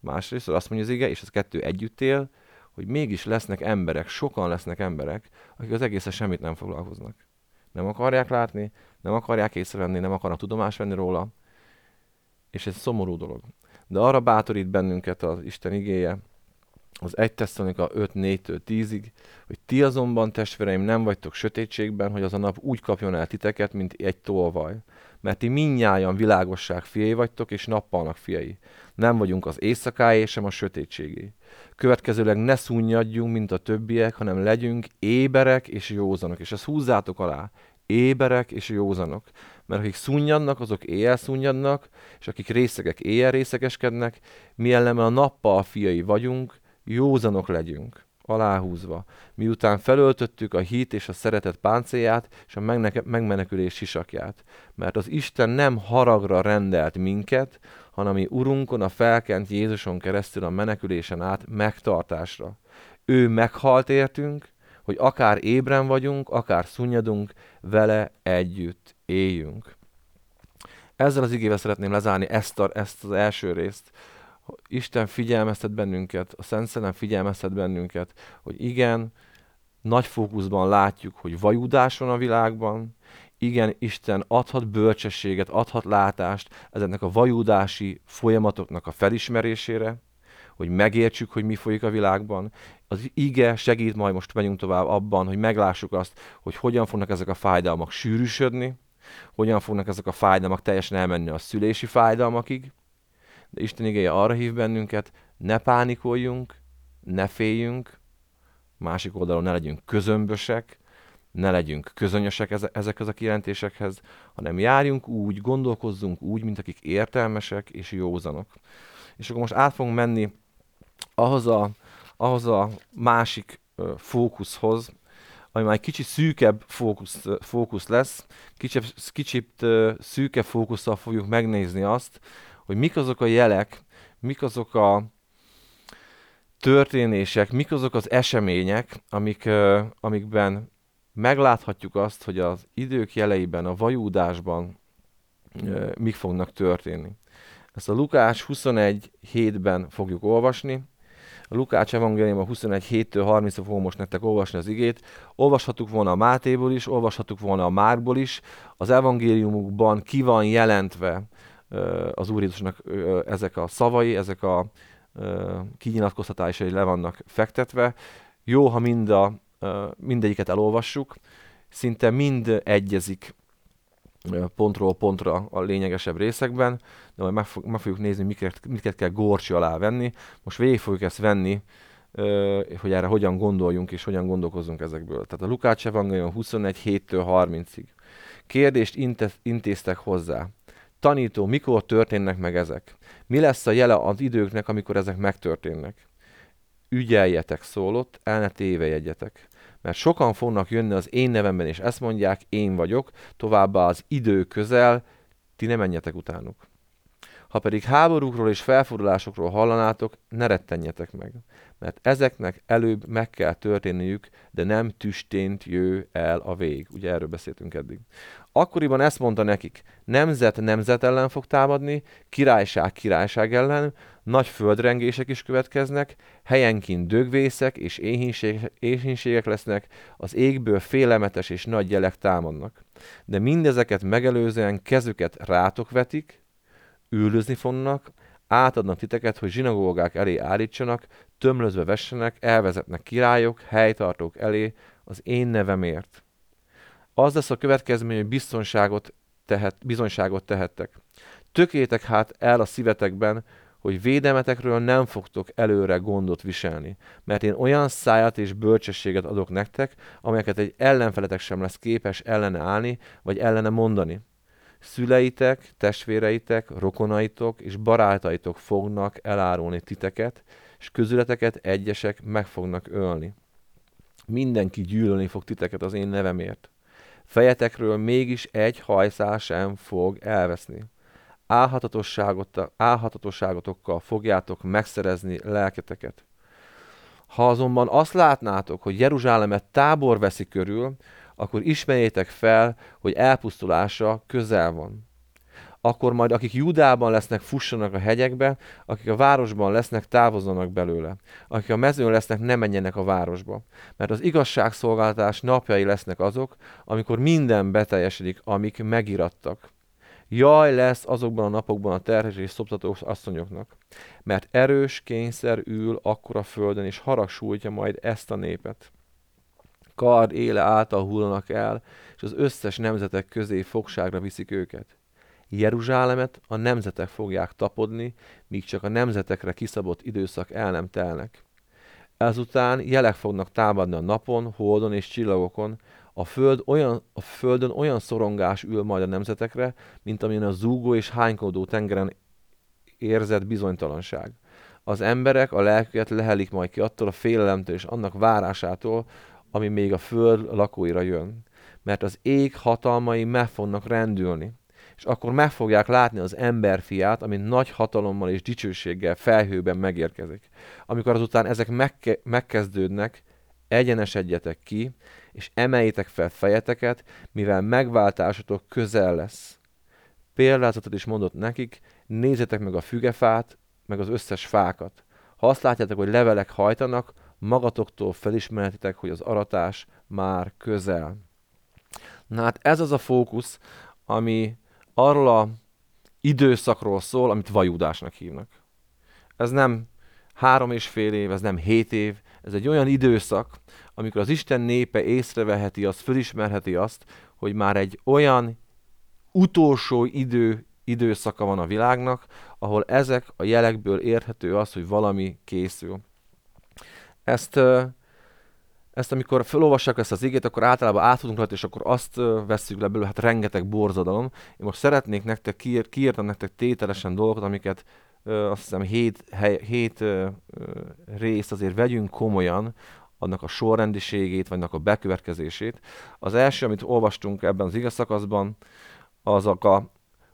Másrészt azt mondja az ige, és az kettő együtt él, hogy mégis lesznek emberek, sokan lesznek emberek, akik az egészen semmit nem foglalkoznak. Nem akarják látni, nem akarják észrevenni, nem akarnak tudomást venni róla, és ez szomorú dolog. De arra bátorít bennünket az Isten igéje, az 1 Tesszalonika 5-4-től 10-ig, hogy ti azonban, testvéreim, nem vagytok sötétségben, hogy az a nap úgy kapjon el titeket, mint egy tolvaj. Mert ti minnyáján világosság fiai vagytok, és nappalnak fiai. Nem vagyunk az éjszakáé, sem a sötétségé. Következőleg ne szunnyadjunk, mint a többiek, hanem legyünk éberek és józanok. És ezt húzzátok alá. Éberek és józanok. Mert akik szunnyadnak, azok éjjel szunnyadnak, és akik részegek, éjjel részegeskednek, mi ellenben a nappal fiai vagyunk, józanok legyünk, aláhúzva, miután felöltöttük a hit és a szeretet páncéját és a megmenekülés sisakját. Mert az Isten nem haragra rendelt minket, hanem mi Urunkon, a felkent Jézuson keresztül a menekülésen át megtartásra. Ő meghalt értünk, hogy akár ébren vagyunk, akár szunnyadunk, vele együtt éljünk. Ezzel az igével szeretném lezárni ezt, a, ezt az első részt, Isten figyelmeztet bennünket, a Szent Szellem figyelmeztet bennünket, hogy igen, nagy fókuszban látjuk, hogy vajudás van a világban, igen, Isten adhat bölcsességet, adhat látást ezeknek a vajudási folyamatoknak a felismerésére, hogy megértsük, hogy mi folyik a világban. Az ige segít, majd most megyünk tovább abban, hogy meglássuk azt, hogy hogyan fognak ezek a fájdalmak sűrűsödni, hogyan fognak ezek a fájdalmak teljesen elmenni a szülési fájdalmakig, de Isten igéje arra hív bennünket, ne pánikoljunk, ne féljünk, másik oldalon ne legyünk közömbösek, ne legyünk közönösek ezekhez a kijelentésekhez, hanem járjunk úgy, gondolkozzunk úgy, mint akik értelmesek és józanok. És akkor most át fogunk menni ahhoz a, ahhoz a másik fókuszhoz, ami már egy kicsit szűkebb fókusz, fókusz lesz, kicsit, kicsit szűkebb fókusszal fogjuk megnézni azt, hogy mik azok a jelek, mik azok a történések, mik azok az események, amik, amikben megláthatjuk azt, hogy az idők jeleiben, a vajúdásban mik fognak történni. Ezt a Lukács 21 hétben fogjuk olvasni. A Lukács evangélium a 21 7 30 fogom most nektek olvasni az igét. Olvashatuk volna a Mátéból is, olvashatuk volna a Márkból is. Az evangéliumukban ki van jelentve az Úr Jézusnak ezek a szavai, ezek a kinyilatkoztatásai le vannak fektetve. Jó, ha mind a, mindegyiket elolvassuk, szinte mind egyezik pontról pontra a lényegesebb részekben, de majd meg, fog, meg fogjuk nézni, miket, miket kell gorcsi alá venni. Most végig fogjuk ezt venni, hogy erre hogyan gondoljunk és hogyan gondolkozunk ezekből. Tehát a Lukács Evangélium 21 7-től 30-ig. Kérdést intéztek hozzá. Tanító, mikor történnek meg ezek? Mi lesz a jele az időknek, amikor ezek megtörténnek? Ügyeljetek szólott, el ne tévejegyetek mert sokan fognak jönni az én nevemben, és ezt mondják, én vagyok, továbbá az idő közel, ti ne menjetek utánuk. Ha pedig háborúkról és felfordulásokról hallanátok, ne rettenjetek meg, mert ezeknek előbb meg kell történniük, de nem tüstént jő el a vég. Ugye erről beszéltünk eddig. Akkoriban ezt mondta nekik, nemzet nemzet ellen fog támadni, királyság királyság ellen, nagy földrengések is következnek, helyenként dögvészek és éhínségek, éhínségek lesznek, az égből félemetes és nagy jelek támadnak. De mindezeket megelőzően kezüket rátok vetik, üldözni fognak, átadnak titeket, hogy zsinagógák elé állítsanak, tömlözve vessenek, elvezetnek királyok, helytartók elé az én nevemért. Az lesz a következmény, hogy biztonságot, tehet, bizonyságot tehettek. Tökétek hát el a szívetekben, hogy védelmetekről nem fogtok előre gondot viselni, mert én olyan szájat és bölcsességet adok nektek, amelyeket egy ellenfeletek sem lesz képes ellene állni, vagy ellene mondani. Szüleitek, testvéreitek, rokonaitok és barátaitok fognak elárulni titeket, és közületeket egyesek meg fognak ölni. Mindenki gyűlölni fog titeket az én nevemért. Fejetekről mégis egy hajszál sem fog elveszni álhatatosságotokkal fogjátok megszerezni lelketeket. Ha azonban azt látnátok, hogy Jeruzsálemet tábor veszi körül, akkor ismerjétek fel, hogy elpusztulása közel van. Akkor majd akik Judában lesznek, fussanak a hegyekbe, akik a városban lesznek, távozzanak belőle. Akik a mezőn lesznek, ne menjenek a városba. Mert az igazságszolgáltatás napjai lesznek azok, amikor minden beteljesedik, amik megirattak. Jaj lesz azokban a napokban a terhes és szoptató asszonyoknak, mert erős kényszer ül akkor a földön, és harag sújtja majd ezt a népet. Kard éle által hullanak el, és az összes nemzetek közé fogságra viszik őket. Jeruzsálemet a nemzetek fogják tapodni, míg csak a nemzetekre kiszabott időszak el nem telnek. Ezután jelek fognak támadni a napon, holdon és csillagokon, a, föld olyan, a földön olyan szorongás ül majd a nemzetekre, mint amilyen a zúgó és hánykodó tengeren érzett bizonytalanság. Az emberek a lelküket lehelik majd ki attól a félelemtől és annak várásától, ami még a föld lakóira jön. Mert az ég hatalmai meg fognak rendülni, és akkor meg fogják látni az emberfiát, ami nagy hatalommal és dicsőséggel felhőben megérkezik. Amikor azután ezek megke- megkezdődnek, egyenesedjetek ki, és emeljétek fel fejeteket, mivel megváltásotok közel lesz. Példázatot is mondott nekik, nézzetek meg a fügefát, meg az összes fákat. Ha azt látjátok, hogy levelek hajtanak, magatoktól felismerhetitek, hogy az aratás már közel. Na hát ez az a fókusz, ami arról a időszakról szól, amit vajúdásnak hívnak. Ez nem három és fél év, ez nem hét év, ez egy olyan időszak, amikor az Isten népe észreveheti azt, fölismerheti azt, hogy már egy olyan utolsó idő, időszaka van a világnak, ahol ezek a jelekből érthető az, hogy valami készül. Ezt ezt amikor felolvassák ezt az igét, akkor általában átudunk rajta, és akkor azt vesszük le belőle, hát rengeteg borzadalom. Én most szeretnék nektek, kiír, kiírtam nektek tételesen dolgokat, amiket azt hiszem hét, hely, hét ö, részt azért vegyünk komolyan, annak a sorrendiségét, vagy annak a bekövetkezését. Az első, amit olvastunk ebben az igaz szakaszban, azok a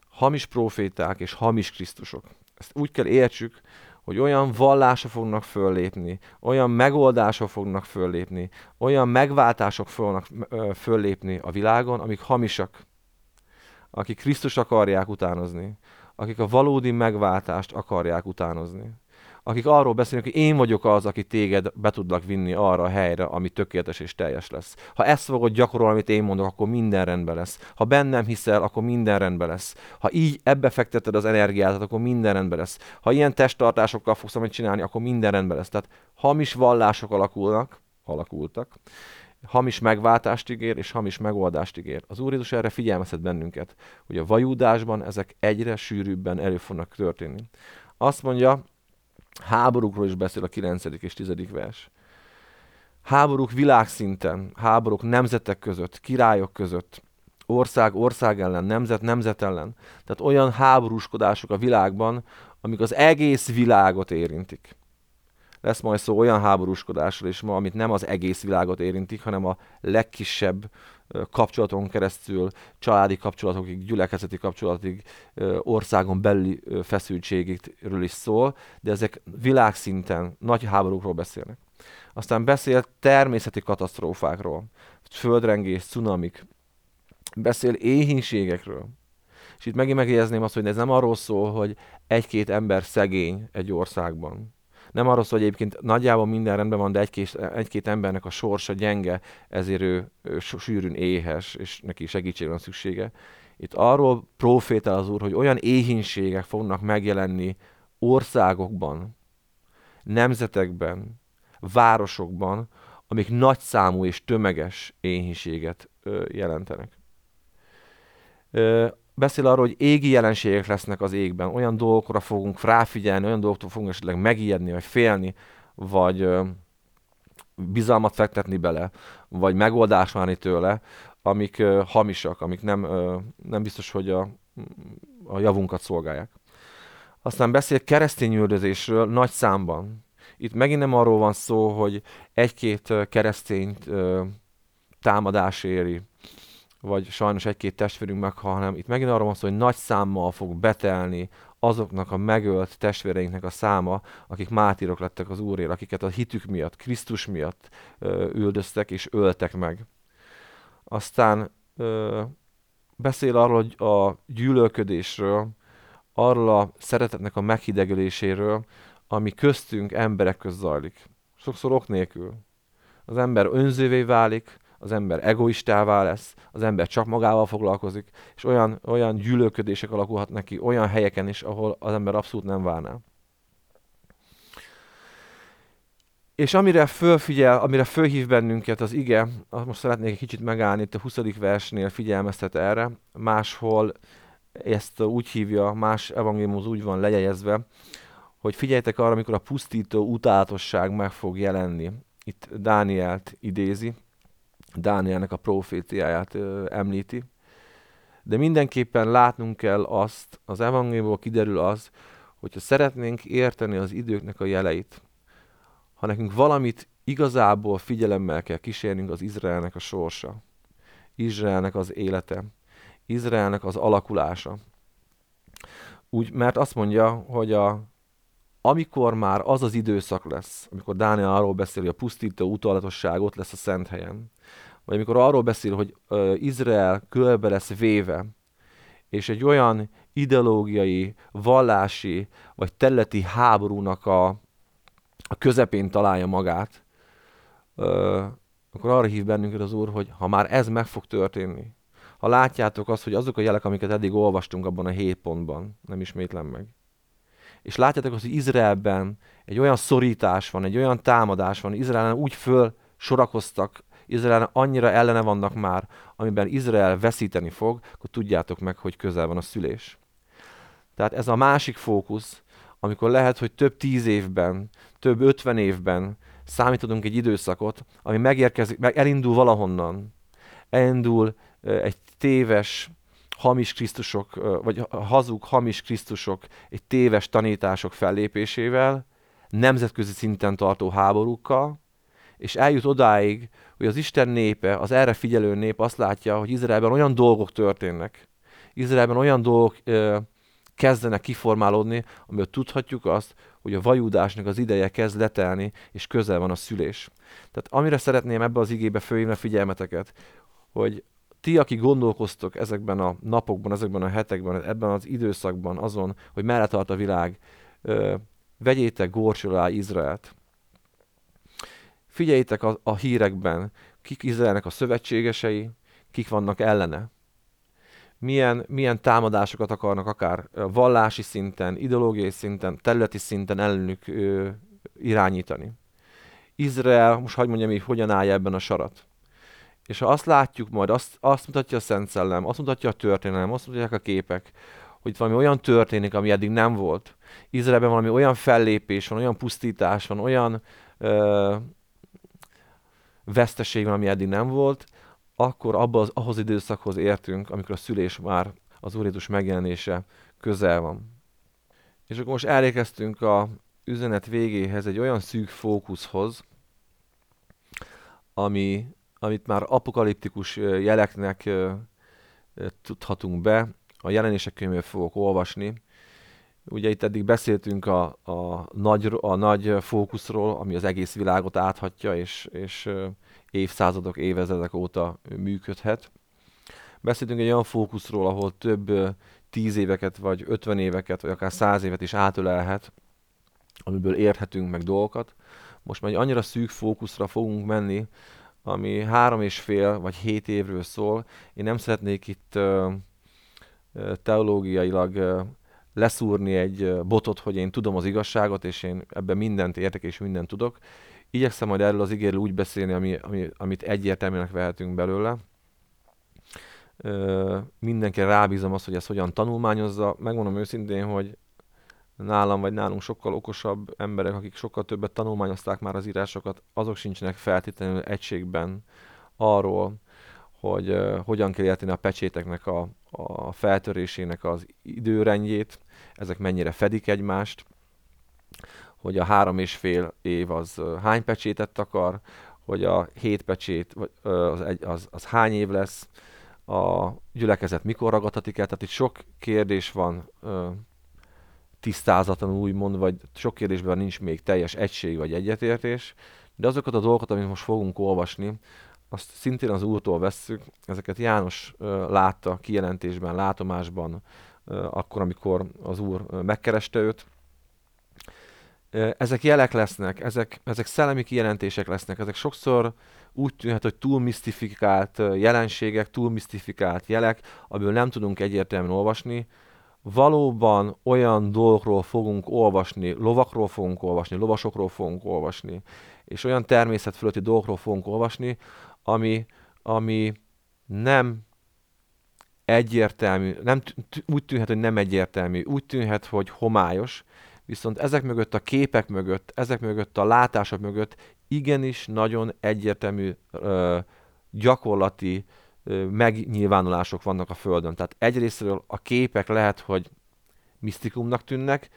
hamis proféták és hamis Krisztusok. Ezt úgy kell értsük, hogy olyan vallások fognak föllépni, olyan megoldások fognak föllépni, olyan megváltások fognak föllépni a világon, amik hamisak, akik Krisztus akarják utánozni, akik a valódi megváltást akarják utánozni akik arról beszélnek, hogy én vagyok az, aki téged be tudlak vinni arra a helyre, ami tökéletes és teljes lesz. Ha ezt fogod gyakorolni, amit én mondok, akkor minden rendben lesz. Ha bennem hiszel, akkor minden rendben lesz. Ha így ebbe fekteted az energiát, akkor minden rendben lesz. Ha ilyen testtartásokkal fogsz amit csinálni, akkor minden rendben lesz. Tehát hamis vallások alakulnak, alakultak, hamis megváltást ígér, és hamis megoldást ígér. Az Úr Jézus erre figyelmeztet bennünket, hogy a vajúdásban ezek egyre sűrűbben elő fognak történni. Azt mondja, Háborúkról is beszél a 9. és 10. vers. Háborúk világszinten, háborúk nemzetek között, királyok között, ország ország ellen, nemzet nemzet ellen. Tehát olyan háborúskodások a világban, amik az egész világot érintik. Lesz majd szó olyan háborúskodásról is ma, amit nem az egész világot érintik, hanem a legkisebb kapcsolaton keresztül, családi kapcsolatokig, gyülekezeti kapcsolatig, országon belüli feszültségről is szól, de ezek világszinten nagy háborúkról beszélnek. Aztán beszél természeti katasztrófákról, földrengés, cunamik, beszél éhínségekről. És itt megint megjegyezném azt, hogy ez nem arról szól, hogy egy-két ember szegény egy országban, nem arról szól, hogy egyébként nagyjából minden rendben van, de egy-két, egy-két embernek a sorsa gyenge, ezért ő, ő sűrűn éhes, és neki segítség van szüksége. Itt arról profétál az Úr, hogy olyan éhínségek fognak megjelenni országokban, nemzetekben, városokban, amik nagyszámú és tömeges éhínséget jelentenek. Beszél arról, hogy égi jelenségek lesznek az égben, olyan dolgokra fogunk ráfigyelni, olyan dolgoktól fogunk esetleg megijedni, vagy félni, vagy ö, bizalmat fektetni bele, vagy megoldást várni tőle, amik ö, hamisak, amik nem, ö, nem biztos, hogy a, a javunkat szolgálják. Aztán beszél keresztény üldözésről nagy számban. Itt megint nem arról van szó, hogy egy-két keresztényt ö, támadás éri, vagy sajnos egy-két testvérünk meghal, hanem itt megint arról van szó, hogy nagy számmal fog betelni azoknak a megölt testvéreinknek a száma, akik mátírok lettek az Úrért, akiket a hitük miatt, Krisztus miatt ö, üldöztek és öltek meg. Aztán ö, beszél arról a gyűlölködésről, arról a szeretetnek a meghidegeléséről, ami köztünk emberek köz zajlik. Sokszor ok nélkül. Az ember önzővé válik, az ember egoistává lesz, az ember csak magával foglalkozik, és olyan, olyan gyűlölködések alakulhat neki olyan helyeken is, ahol az ember abszolút nem várná. És amire fölfigyel, amire fölhív bennünket az ige, most szeretnék egy kicsit megállni, itt a 20. versnél figyelmeztet erre, máshol ezt úgy hívja, más evangélium úgy van lejegyezve, hogy figyeljetek arra, amikor a pusztító utálatosság meg fog jelenni. Itt Dánielt idézi, Dánielnek a proféciáját ö, említi. De mindenképpen látnunk kell azt, az evangéliumból kiderül az, hogyha szeretnénk érteni az időknek a jeleit, ha nekünk valamit igazából figyelemmel kell kísérnünk az Izraelnek a sorsa, Izraelnek az élete, Izraelnek az alakulása. Úgy, mert azt mondja, hogy a, amikor már az az időszak lesz, amikor Dániel arról beszél, hogy a pusztító utalatosság ott lesz a szent helyen, vagy amikor arról beszél, hogy uh, Izrael körbe lesz véve, és egy olyan ideológiai, vallási vagy területi háborúnak a, a közepén találja magát, uh, akkor arra hív bennünket az Úr, hogy ha már ez meg fog történni, ha látjátok azt, hogy azok a jelek, amiket eddig olvastunk abban a hét pontban, nem ismétlem meg, és látjátok azt, hogy Izraelben egy olyan szorítás van, egy olyan támadás van, Izraelen úgy föl sorakoztak Izrael annyira ellene vannak már, amiben Izrael veszíteni fog, akkor tudjátok meg, hogy közel van a szülés. Tehát ez a másik fókusz, amikor lehet, hogy több tíz évben, több ötven évben számítodunk egy időszakot, ami megérkezik, meg elindul valahonnan. Elindul egy téves, hamis Krisztusok, vagy hazug, hamis Krisztusok, egy téves tanítások fellépésével, nemzetközi szinten tartó háborúkkal, és eljut odáig, hogy az Isten népe, az erre figyelő nép azt látja, hogy Izraelben olyan dolgok történnek, Izraelben olyan dolgok ö, kezdenek kiformálódni, amiből tudhatjuk azt, hogy a vajúdásnak az ideje kezd letelni, és közel van a szülés. Tehát amire szeretném ebbe az igébe fölhívni a figyelmeteket, hogy ti, akik gondolkoztok ezekben a napokban, ezekben a hetekben, ebben az időszakban azon, hogy merre tart a világ, ö, vegyétek gorcsol alá Izraelt. Figyeljétek a, a hírekben, kik Izraelnek a szövetségesei, kik vannak ellene. Milyen, milyen támadásokat akarnak akár vallási szinten, ideológiai szinten, területi szinten ellenük ö, irányítani. Izrael, most hagyd mondjam így, hogyan állja ebben a sarat. És ha azt látjuk majd, azt, azt mutatja a Szent Szellem, azt mutatja a történelem, azt mutatják a képek, hogy valami olyan történik, ami eddig nem volt. Izraelben valami olyan fellépés van, olyan pusztítás van, olyan ö, veszteség van, ami eddig nem volt, akkor abba az, ahhoz időszakhoz értünk, amikor a szülés már az Úr Jézus megjelenése közel van. És akkor most elérkeztünk a üzenet végéhez egy olyan szűk fókuszhoz, ami, amit már apokaliptikus jeleknek tudhatunk be. A jelenések könyvéből fogok olvasni. Ugye itt eddig beszéltünk a, a, nagy, a nagy fókuszról, ami az egész világot áthatja, és, és évszázadok, évezredek óta működhet. Beszéltünk egy olyan fókuszról, ahol több tíz éveket, vagy ötven éveket, vagy akár száz évet is átölelhet, amiből érhetünk meg dolgokat. Most már egy annyira szűk fókuszra fogunk menni, ami három és fél vagy hét évről szól. Én nem szeretnék itt teológiailag leszúrni egy botot, hogy én tudom az igazságot, és én ebben mindent értek, és mindent tudok. Igyekszem majd erről az ígérről úgy beszélni, ami, ami, amit egyértelműnek vehetünk belőle. Ö, mindenkire rábízom azt, hogy ezt hogyan tanulmányozza. Megmondom őszintén, hogy nálam vagy nálunk sokkal okosabb emberek, akik sokkal többet tanulmányozták már az írásokat, azok sincsenek feltétlenül egységben arról, hogy uh, hogyan kell érteni a pecséteknek a, a feltörésének az időrendjét, ezek mennyire fedik egymást, hogy a három és fél év az hány pecsétet akar, hogy a hét pecsét az, egy, az, az hány év lesz, a gyülekezet mikor ragadhatik el, tehát itt sok kérdés van tisztázatlanul úgymond, vagy sok kérdésben nincs még teljes egység vagy egyetértés, de azokat a dolgokat, amit most fogunk olvasni, azt szintén az Úrtól vesszük, ezeket János látta kijelentésben, látomásban, akkor, amikor az Úr megkereste őt. Ezek jelek lesznek, ezek, ezek szellemi kijelentések lesznek, ezek sokszor úgy tűnhet, hogy túl misztifikált jelenségek, túl misztifikált jelek, amiből nem tudunk egyértelműen olvasni, valóban olyan dolgokról fogunk olvasni, lovakról fogunk olvasni, lovasokról fogunk olvasni, és olyan természet fölötti dolgokról fogunk olvasni, ami, ami nem egyértelmű, nem, úgy tűnhet, hogy nem egyértelmű, úgy tűnhet, hogy homályos, viszont ezek mögött a képek mögött, ezek mögött a látások mögött igenis nagyon egyértelmű ö, gyakorlati megnyilvánulások vannak a Földön. Tehát egyrésztről a képek lehet, hogy misztikumnak tűnnek,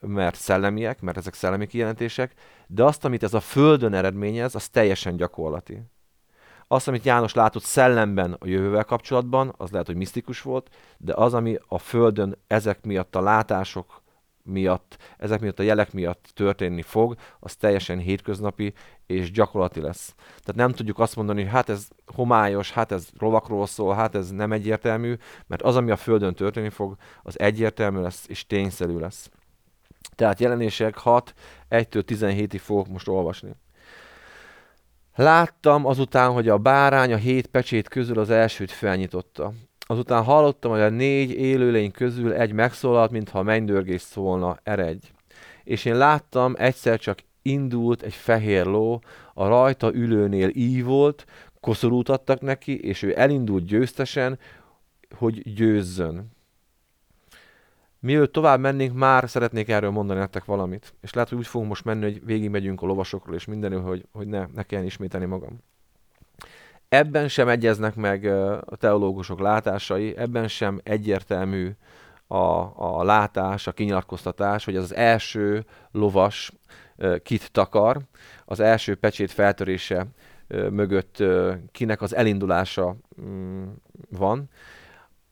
mert szellemiek, mert ezek szellemi kijelentések, de azt, amit ez a Földön eredményez, az teljesen gyakorlati. Azt, amit János látott szellemben a jövővel kapcsolatban, az lehet, hogy misztikus volt, de az, ami a Földön ezek miatt a látások miatt, ezek miatt a jelek miatt történni fog, az teljesen hétköznapi és gyakorlati lesz. Tehát nem tudjuk azt mondani, hogy hát ez homályos, hát ez rovakról szól, hát ez nem egyértelmű, mert az, ami a Földön történni fog, az egyértelmű lesz és tényszerű lesz. Tehát jelenések 6, 1-től 17-ig fogok most olvasni. Láttam azután, hogy a bárány a hét pecsét közül az elsőt felnyitotta. Azután hallottam, hogy a négy élőlény közül egy megszólalt, mintha mennydörgés szólna, eredj. És én láttam, egyszer csak indult egy fehér ló, a rajta ülőnél ívolt, koszorút adtak neki, és ő elindult győztesen, hogy győzzön. Mielőtt tovább mennénk, már szeretnék erről mondani nektek valamit. És lehet, hogy úgy fogunk most menni, hogy végigmegyünk a lovasokról és mindenről, hogy, hogy ne, ne kelljen ismételni magam. Ebben sem egyeznek meg a teológusok látásai, ebben sem egyértelmű a, a látás, a kinyilatkoztatás, hogy az első lovas kit takar, az első pecsét feltörése mögött kinek az elindulása mm, van.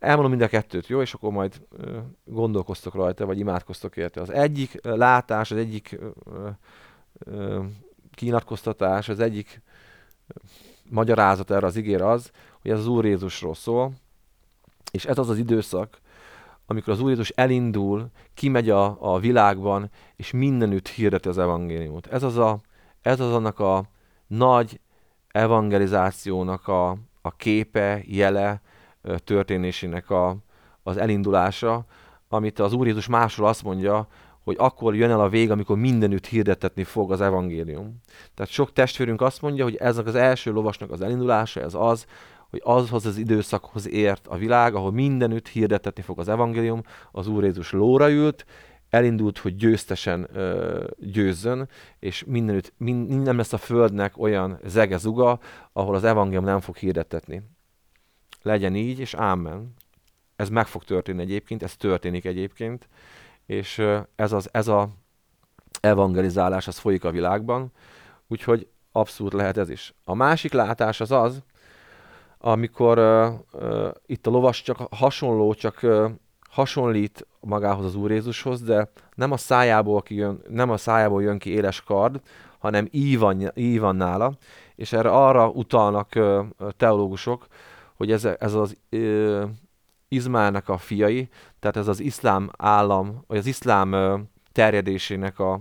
Elmondom mind a kettőt, jó? És akkor majd gondolkoztok rajta, vagy imádkoztok érte. Az egyik látás, az egyik kinyilatkoztatás, az egyik magyarázat erre az ígér az, hogy ez az Úr Jézusról szól, és ez az az időszak, amikor az Úr Jézus elindul, kimegy a, a világban, és mindenütt hirdeti az evangéliumot. Ez az, a, ez az annak a nagy evangelizációnak a, a képe, jele, történésének a, az elindulása, amit az Úr Jézus másról azt mondja, hogy akkor jön el a vég, amikor mindenütt hirdetetni fog az evangélium. Tehát sok testvérünk azt mondja, hogy ez az első lovasnak az elindulása, ez az, hogy azhoz az időszakhoz ért a világ, ahol mindenütt hirdetetni fog az evangélium, az Úr Jézus lóra ült, elindult, hogy győztesen ö, győzzön, és mindenütt, mind, nem lesz a földnek olyan zege zuga, ahol az evangélium nem fog hirdetetni. Legyen így, és ámen. Ez meg fog történni egyébként, ez történik egyébként, és ez, az, ez a evangelizálás, az folyik a világban, úgyhogy abszurd lehet ez is. A másik látás az az, amikor uh, uh, itt a lovas csak hasonló, csak uh, hasonlít magához az Úr Jézushoz, de nem a szájából, ki jön, nem a szájából jön ki éles kard, hanem ív ívan, ív ívan nála, és erre arra utalnak uh, teológusok, hogy ez, ez az uh, Izmaelnek a fiai, tehát ez az iszlám állam, vagy az iszlám uh, terjedésének a,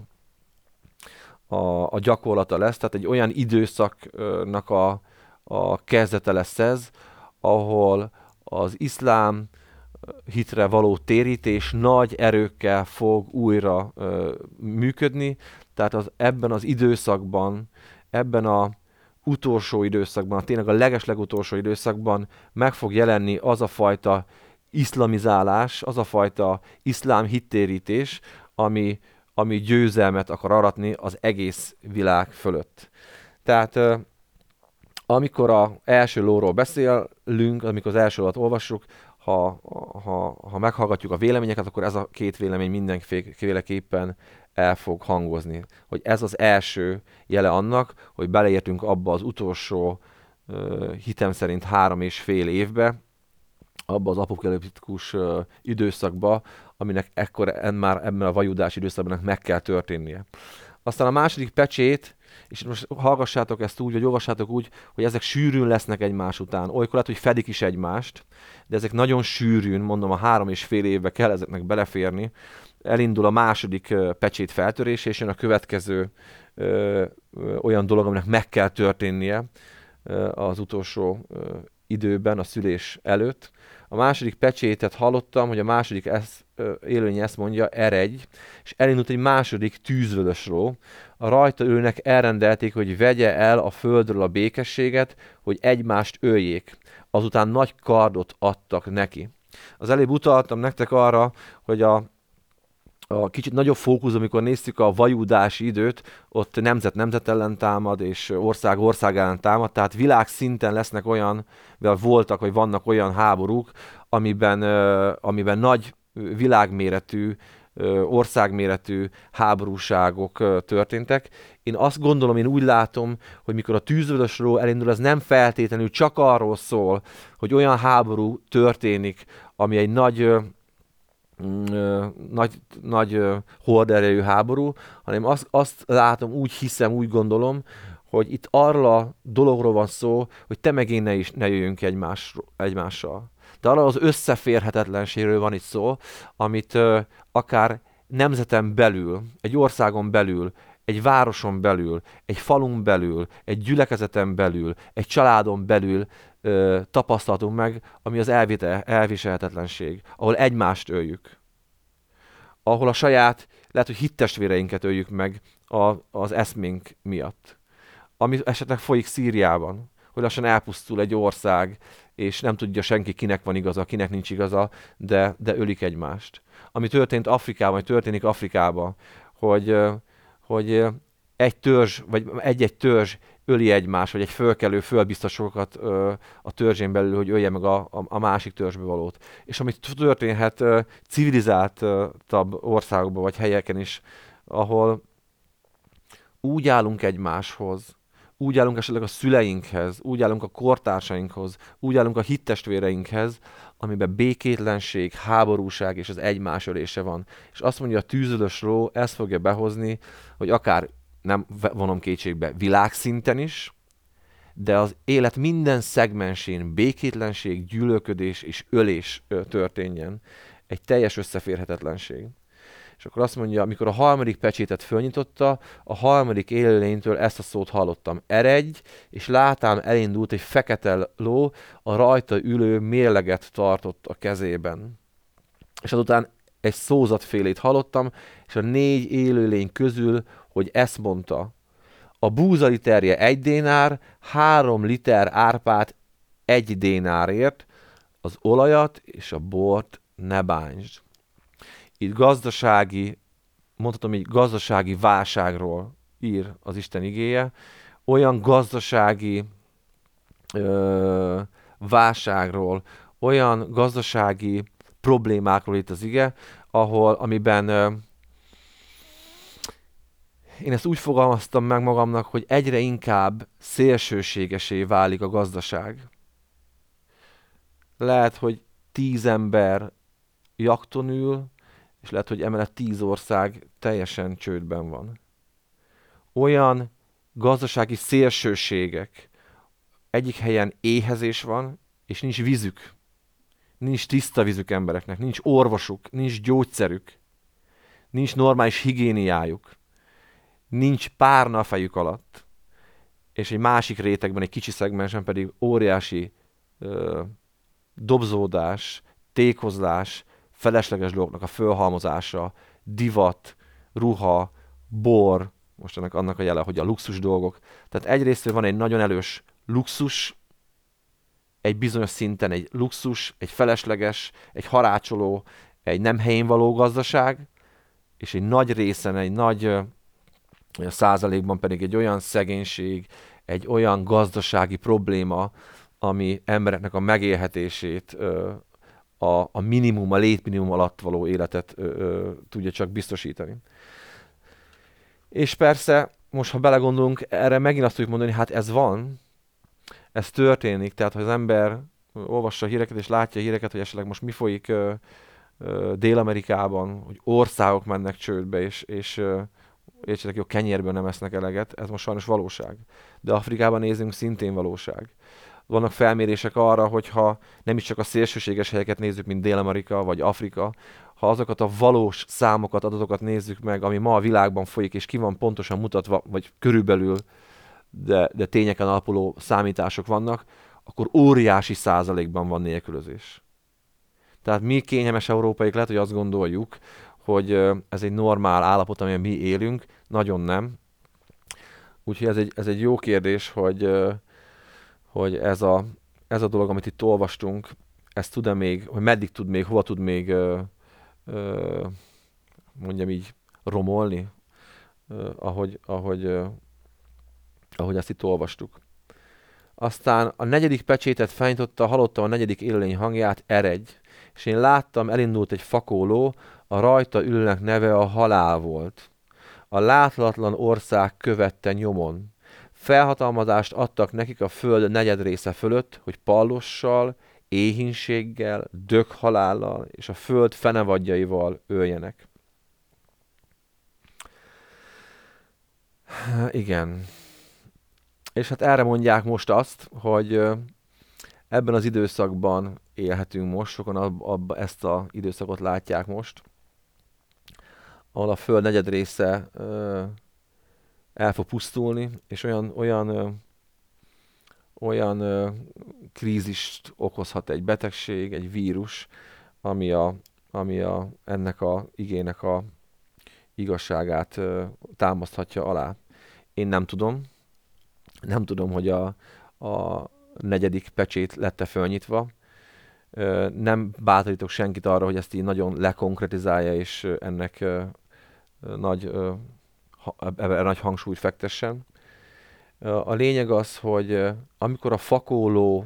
a, a gyakorlata lesz, tehát egy olyan időszaknak a, a kezdete lesz ez, ahol az iszlám hitre való térítés nagy erőkkel fog újra ö, működni, tehát az, ebben az időszakban, ebben a utolsó időszakban, tényleg a legeslegutolsó időszakban meg fog jelenni az a fajta iszlamizálás, az a fajta iszlám hittérítés, ami, ami győzelmet akar aratni az egész világ fölött. Tehát amikor a első lóról beszélünk, amikor az első lót olvassuk, ha, ha, ha meghallgatjuk a véleményeket, akkor ez a két vélemény mindenféleképpen el fog hangozni. Hogy ez az első jele annak, hogy beleértünk abba az utolsó hitem szerint három és fél évbe, abba az apokaliptikus időszakba, aminek ekkor en már ebben a vajudás időszakban meg kell történnie. Aztán a második pecsét, és most hallgassátok ezt úgy, vagy olvassátok úgy, hogy ezek sűrűn lesznek egymás után. Olykor lehet, hogy fedik is egymást, de ezek nagyon sűrűn, mondom, a három és fél évbe kell ezeknek beleférni. Elindul a második pecsét feltörés, és jön a következő ö, ö, olyan dolog, aminek meg kell történnie ö, az utolsó ö, időben, a szülés előtt. A második pecsétet hallottam, hogy a második esz, élőny ezt mondja, eregy, és elindult egy második tűzvölösról. A rajta ülnek elrendelték, hogy vegye el a földről a békességet, hogy egymást öljék. Azután nagy kardot adtak neki. Az előbb utaltam nektek arra, hogy a a kicsit nagyobb fókusz, amikor néztük a vajudási időt, ott nemzet nemzet ellen támad, és ország ország ellen támad, tehát világszinten lesznek olyan, vagy voltak, vagy vannak olyan háborúk, amiben, amiben nagy világméretű, országméretű háborúságok történtek. Én azt gondolom, én úgy látom, hogy mikor a tűzvölösről elindul, az nem feltétlenül csak arról szól, hogy olyan háború történik, ami egy nagy Mm, nagy, nagy horderejű háború, hanem azt, azt látom, úgy hiszem, úgy gondolom, hogy itt arról a dologról van szó, hogy te meg én ne, is, ne jöjjünk egymás, egymással. De arról az összeférhetetlenségről van itt szó, amit ö, akár nemzeten belül, egy országon belül, egy városon belül, egy falun belül, egy gyülekezeten belül, egy családon belül ö, tapasztaltunk meg, ami az elvite, elviselhetetlenség, ahol egymást öljük. Ahol a saját, lehet, hogy hittestvéreinket öljük meg a, az eszménk miatt. Ami esetleg folyik Szíriában, hogy lassan elpusztul egy ország, és nem tudja senki, kinek van igaza, kinek nincs igaza, de, de ölik egymást. Ami történt Afrikában, vagy történik Afrikában, hogy, hogy egy törzs, vagy egy-egy törzs öli egymást, vagy egy fölkelő fölbiztosokat ö, a törzsén belül, hogy ölje meg a, a, a másik törzsbe valót. És amit történhet ö, civilizáltabb országokban, vagy helyeken is, ahol úgy állunk egymáshoz, úgy állunk esetleg a szüleinkhez, úgy állunk a kortársainkhoz, úgy állunk a hittestvéreinkhez, amiben békétlenség, háborúság és az egymás ölése van. És azt mondja a tűzölös ró, ezt fogja behozni, hogy akár nem vonom kétségbe világszinten is, de az élet minden szegmensén békétlenség, gyűlölködés és ölés történjen. Egy teljes összeférhetetlenség. És akkor azt mondja, amikor a harmadik pecsétet fölnyitotta, a harmadik élőlénytől ezt a szót hallottam. Eredj, és látám elindult egy fekete ló, a rajta ülő mérleget tartott a kezében. És azután egy szózatfélét hallottam, és a négy élőlény közül, hogy ezt mondta, a búzaliterje egy dénár, három liter árpát egy dénárért, az olajat és a bort ne bántsd itt gazdasági, mondhatom így, gazdasági válságról ír az Isten igéje, olyan gazdasági ö, válságról, olyan gazdasági problémákról itt az ige, ahol, amiben ö, én ezt úgy fogalmaztam meg magamnak, hogy egyre inkább szélsőségesé válik a gazdaság. Lehet, hogy tíz ember jakton ül, és lehet, hogy emellett tíz ország teljesen csődben van. Olyan gazdasági szélsőségek, egyik helyen éhezés van, és nincs vízük. Nincs tiszta vízük embereknek, nincs orvosuk, nincs gyógyszerük, nincs normális higiéniájuk, nincs párna a fejük alatt, és egy másik rétegben, egy kicsi szegmensen pedig óriási ö, dobzódás, tékozlás, felesleges dolgoknak a fölhalmozása, divat, ruha, bor, most ennek annak a jele, hogy a luxus dolgok. Tehát egyrészt van egy nagyon elős luxus, egy bizonyos szinten egy luxus, egy felesleges, egy harácsoló, egy nem helyén való gazdaság, és egy nagy részen, egy nagy százalékban pedig egy olyan szegénység, egy olyan gazdasági probléma, ami embereknek a megélhetését a, a minimum, a létminimum alatt való életet ö, ö, tudja csak biztosítani. És persze, most ha belegondolunk, erre megint azt tudjuk mondani, hát ez van, ez történik, tehát ha az ember olvassa a híreket és látja a híreket, hogy esetleg most mi folyik ö, ö, Dél-Amerikában, hogy országok mennek csődbe, és, és ö, értsetek jó, kenyérből nem esznek eleget, ez most sajnos valóság. De Afrikában nézünk, szintén valóság vannak felmérések arra, hogyha nem is csak a szélsőséges helyeket nézzük, mint Dél-Amerika vagy Afrika, ha azokat a valós számokat, adatokat nézzük meg, ami ma a világban folyik, és ki van pontosan mutatva, vagy körülbelül, de, de tényeken alapuló számítások vannak, akkor óriási százalékban van nélkülözés. Tehát mi kényelmes európaiak lehet, hogy azt gondoljuk, hogy ez egy normál állapot, amiben mi élünk, nagyon nem. Úgyhogy ez egy, ez egy jó kérdés, hogy, hogy ez a, ez a dolog, amit itt olvastunk, ez tud-e még, hogy meddig tud még, hova tud még, ö, ö, mondjam így, romolni, ö, ahogy, ahogy, ö, ahogy ezt itt olvastuk. Aztán a negyedik pecsétet fenyította, hallottam a negyedik élőlény hangját, eredj, és én láttam, elindult egy fakóló, a rajta ülnek neve a halál volt. A láthatatlan ország követte nyomon. Felhatalmazást adtak nekik a föld negyed része fölött, hogy pallossal, éhínséggel, dökhalállal és a föld fenevadjaival öljenek. Igen. És hát erre mondják most azt, hogy ebben az időszakban élhetünk most, sokan ab, ab, ezt az időszakot látják most, ahol a föld negyed része el fog pusztulni, és olyan, olyan, olyan krízist okozhat egy betegség, egy vírus, ami, a, ami a, ennek a igének a igazságát támaszthatja alá. Én nem tudom, nem tudom, hogy a, a negyedik pecsét lette fölnyitva. Nem bátorítok senkit arra, hogy ezt így nagyon lekonkretizálja, és ennek nagy, ebben nagy hangsúlyt fektessen. A lényeg az, hogy amikor a fakóló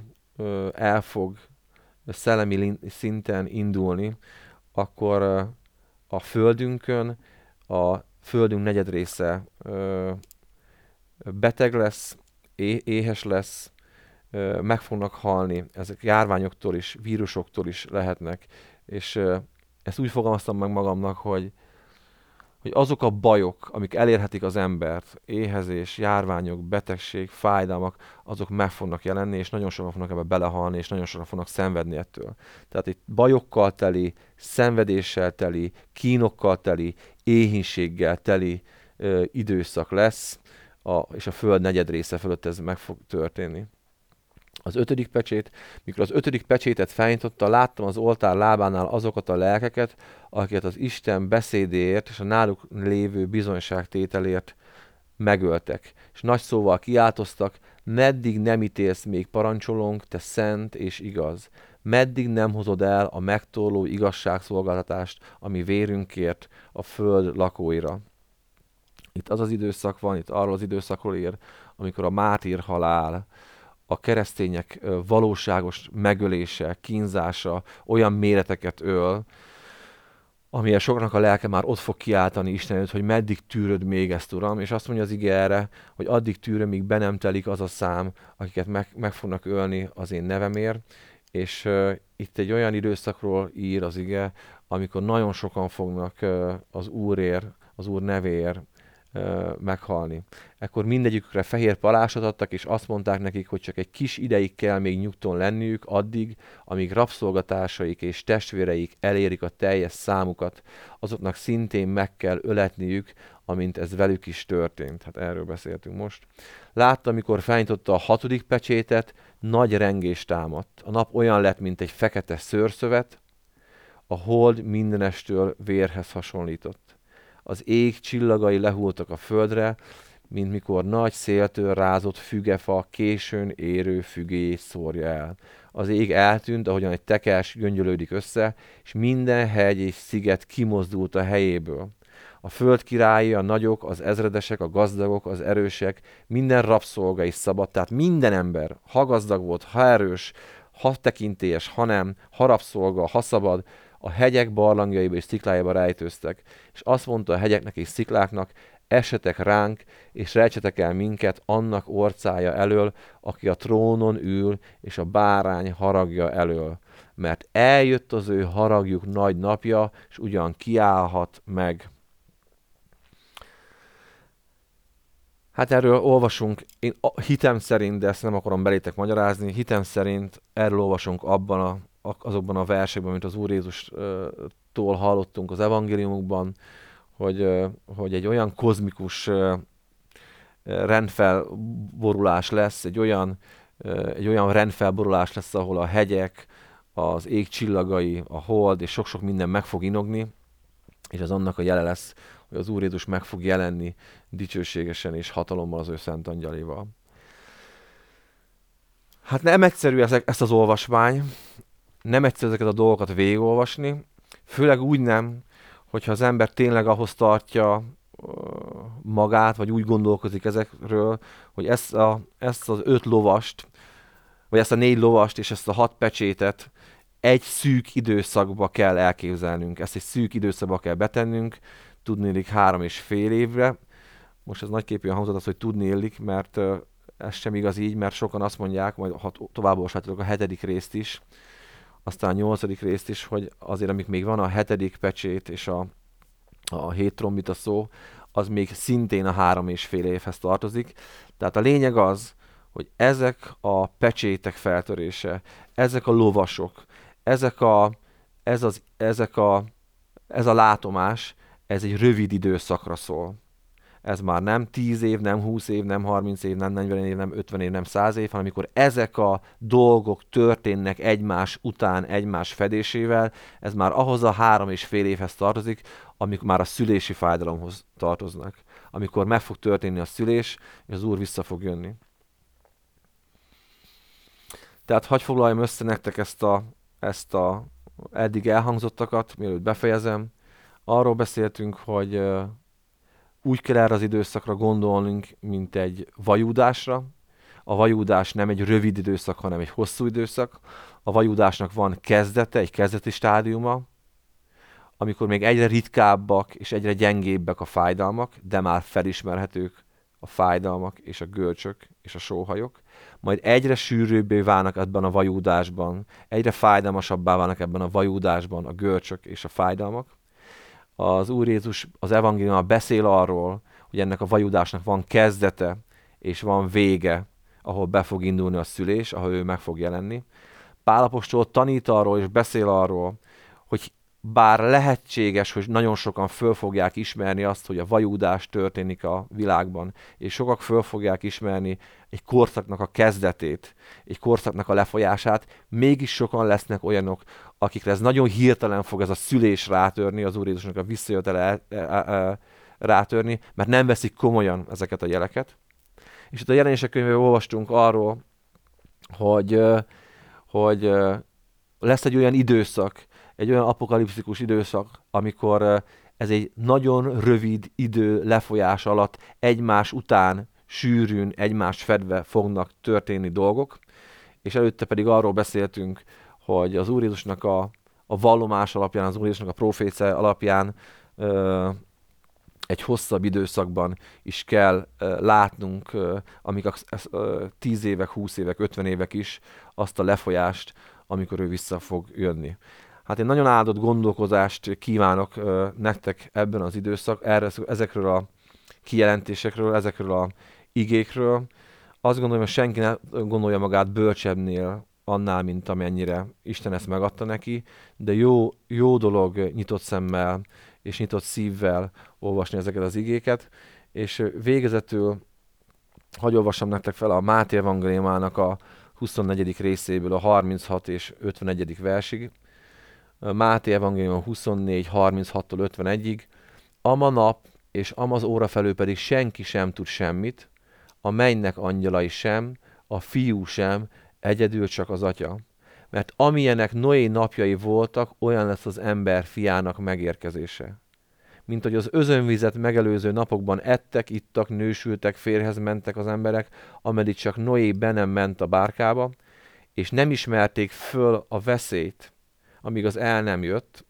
el fog szellemi szinten indulni, akkor a földünkön a földünk negyed része beteg lesz, éhes lesz, meg fognak halni, ezek járványoktól is, vírusoktól is lehetnek, és ezt úgy fogalmaztam meg magamnak, hogy hogy azok a bajok, amik elérhetik az embert, éhezés, járványok, betegség, fájdalmak, azok meg fognak jelenni, és nagyon sokan fognak ebbe belehalni, és nagyon sokan fognak szenvedni ettől. Tehát itt bajokkal teli, szenvedéssel teli, kínokkal teli, éhínséggel teli ö, időszak lesz, a, és a Föld negyed része fölött ez meg fog történni az ötödik pecsét. Mikor az ötödik pecsétet felnyitotta, láttam az oltár lábánál azokat a lelkeket, akiket az Isten beszédéért és a náluk lévő bizonyságtételért megöltek. És nagy szóval kiáltoztak, meddig nem ítélsz még parancsolónk, te szent és igaz. Meddig nem hozod el a megtorló igazságszolgáltatást, ami vérünkért a föld lakóira. Itt az az időszak van, itt arról az időszakról ír, amikor a mártír halál, a keresztények valóságos megölése, kínzása olyan méreteket öl, amilyen soknak a lelke már ott fog kiáltani Isten előtt, hogy meddig tűröd még ezt, Uram, és azt mondja az ige erre, hogy addig tűröm, míg be nem telik az a szám, akiket meg, meg fognak ölni az én nevemért, és uh, itt egy olyan időszakról ír az ige, amikor nagyon sokan fognak uh, az Úrért, az Úr nevéért meghalni. Ekkor mindegyikükre fehér palásot adtak, és azt mondták nekik, hogy csak egy kis ideig kell még nyugton lenniük, addig, amíg rabszolgatásaik és testvéreik elérik a teljes számukat, azoknak szintén meg kell öletniük, amint ez velük is történt. Hát erről beszéltünk most. Látta, amikor felnyitotta a hatodik pecsétet, nagy rengés támadt. A nap olyan lett, mint egy fekete szőrszövet, a hold mindenestől vérhez hasonlított az ég csillagai lehultak a földre, mint mikor nagy széltől rázott fügefa későn érő fügéjét szórja el. Az ég eltűnt, ahogyan egy tekes göngyölődik össze, és minden hegy és sziget kimozdult a helyéből. A föld királyi, a nagyok, az ezredesek, a gazdagok, az erősek, minden rabszolga is szabad, tehát minden ember, ha gazdag volt, ha erős, ha tekintélyes, ha nem, ha rabszolga, ha szabad, a hegyek barlangjaiba és sziklájába rejtőztek, és azt mondta a hegyeknek és szikláknak, esetek ránk, és rejtsetek el minket annak orcája elől, aki a trónon ül, és a bárány haragja elől. Mert eljött az ő haragjuk nagy napja, és ugyan kiállhat meg. Hát erről olvasunk, én hitem szerint, de ezt nem akarom belétek magyarázni, hitem szerint erről olvasunk abban a azokban a versekben, mint az Úr Jézustól hallottunk az evangéliumokban, hogy, hogy egy olyan kozmikus rendfelborulás lesz, egy olyan, egy olyan rendfelborulás lesz, ahol a hegyek, az ég csillagai, a hold és sok-sok minden meg fog inogni, és az annak a jele lesz, hogy az Úr Jézus meg fog jelenni dicsőségesen és hatalommal az ő szent angyaléval. Hát nem egyszerű ezek, ezt az olvasmány, nem egyszer ezeket a dolgokat végigolvasni, főleg úgy nem, hogyha az ember tényleg ahhoz tartja magát, vagy úgy gondolkozik ezekről, hogy ezt, a, ezt az öt lovast, vagy ezt a négy lovast és ezt a hat pecsétet egy szűk időszakba kell elképzelnünk, ezt egy szűk időszakba kell betennünk, tudni illik három és fél évre. Most ez nagyképűen hangzott az, hogy tudni illik, mert ez sem igaz így, mert sokan azt mondják, majd ha tovább a hetedik részt is, aztán a nyolcadik részt is, hogy azért, amik még van a hetedik pecsét és a, a hét trombita szó, az még szintén a három és fél évhez tartozik. Tehát a lényeg az, hogy ezek a pecsétek feltörése, ezek a lovasok, ezek a, ez, az, ezek a, ez a látomás, ez egy rövid időszakra szól ez már nem 10 év, nem 20 év, nem 30 év, nem 40 év, nem 50 év, nem 100 év, hanem amikor ezek a dolgok történnek egymás után, egymás fedésével, ez már ahhoz a három és fél évhez tartozik, amikor már a szülési fájdalomhoz tartoznak. Amikor meg fog történni a szülés, és az Úr vissza fog jönni. Tehát hagyj foglaljam össze nektek ezt a, ezt a eddig elhangzottakat, mielőtt befejezem. Arról beszéltünk, hogy úgy kell erre az időszakra gondolnunk, mint egy vajúdásra. A vajúdás nem egy rövid időszak, hanem egy hosszú időszak. A vajúdásnak van kezdete, egy kezdeti stádiuma, amikor még egyre ritkábbak és egyre gyengébbek a fájdalmak, de már felismerhetők a fájdalmak és a görcsök és a sóhajok, majd egyre sűrűbbé válnak ebben a vajúdásban, egyre fájdalmasabbá válnak ebben a vajúdásban a görcsök és a fájdalmak. Az Úr Jézus az evangéliumban beszél arról, hogy ennek a vajúdásnak van kezdete és van vége, ahol be fog indulni a szülés, ahol ő meg fog jelenni. Pálapostól tanít arról és beszél arról, hogy bár lehetséges, hogy nagyon sokan föl fogják ismerni azt, hogy a vajúdás történik a világban, és sokak föl fogják ismerni egy korszaknak a kezdetét, egy korszaknak a lefolyását, mégis sokan lesznek olyanok, akikre ez nagyon hirtelen fog ez a szülés rátörni, az Úr Jézusnak a visszajövetele e, e, e, rátörni, mert nem veszik komolyan ezeket a jeleket. És itt a jelenések könyvében olvastunk arról, hogy, hogy lesz egy olyan időszak, egy olyan apokalipszikus időszak, amikor ez egy nagyon rövid idő lefolyás alatt egymás után sűrűn, egymás fedve fognak történni dolgok, és előtte pedig arról beszéltünk, hogy az Úr Jézusnak a, a vallomás alapján, az Úr Jézusnak a proféce alapján ö, egy hosszabb időszakban is kell ö, látnunk, ö, amíg a, ö, 10 évek, 20 évek, 50 évek is azt a lefolyást, amikor ő vissza fog jönni. Hát én nagyon áldott gondolkozást kívánok nektek ebben az időszak, erre, ezekről a kijelentésekről, ezekről a igékről. Azt gondolom, hogy senki ne gondolja magát bölcsebbnél annál, mint amennyire Isten ezt megadta neki, de jó, jó dolog nyitott szemmel és nyitott szívvel olvasni ezeket az igéket, és végezetül hagyj olvassam nektek fel a Máté evangéliumának a 24. részéből a 36 és 51. versig. Máté evangélium 24, 36-tól 51-ig. Ama nap és amaz óra felül pedig senki sem tud semmit, a mennynek angyalai sem, a fiú sem, egyedül csak az atya. Mert amilyenek Noé napjai voltak, olyan lesz az ember fiának megérkezése. Mint hogy az özönvizet megelőző napokban ettek, ittak, nősültek, férhez mentek az emberek, ameddig csak Noé be nem ment a bárkába, és nem ismerték föl a veszélyt, amíg az el nem jött,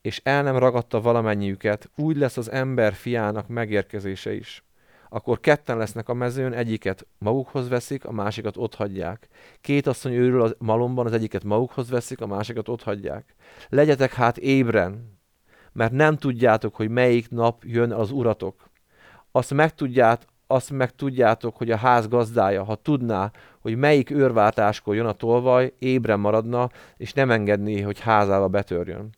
és el nem ragadta valamennyiüket, úgy lesz az ember fiának megérkezése is. Akkor ketten lesznek a mezőn, egyiket magukhoz veszik, a másikat ott hagyják. Két asszony őrül a malomban, az egyiket magukhoz veszik, a másikat ott hagyják. Legyetek hát ébren, mert nem tudjátok, hogy melyik nap jön az uratok. Azt megtudját, azt meg tudjátok, hogy a ház gazdája, ha tudná, hogy melyik őrváltáskor jön a tolvaj, ébren maradna, és nem engedné, hogy házába betörjön.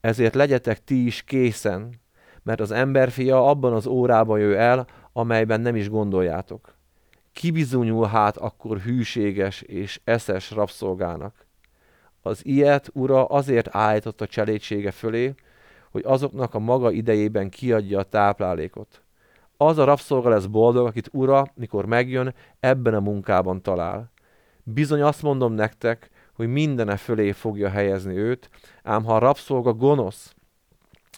Ezért legyetek ti is készen, mert az emberfia abban az órában jő el, amelyben nem is gondoljátok. Kibizonyul hát akkor hűséges és eszes rabszolgának. Az ilyet ura azért állított a cselédsége fölé, hogy azoknak a maga idejében kiadja a táplálékot. Az a rabszolga lesz boldog, akit ura, mikor megjön, ebben a munkában talál. Bizony azt mondom nektek, hogy mindene fölé fogja helyezni őt, ám ha a rabszolga gonosz,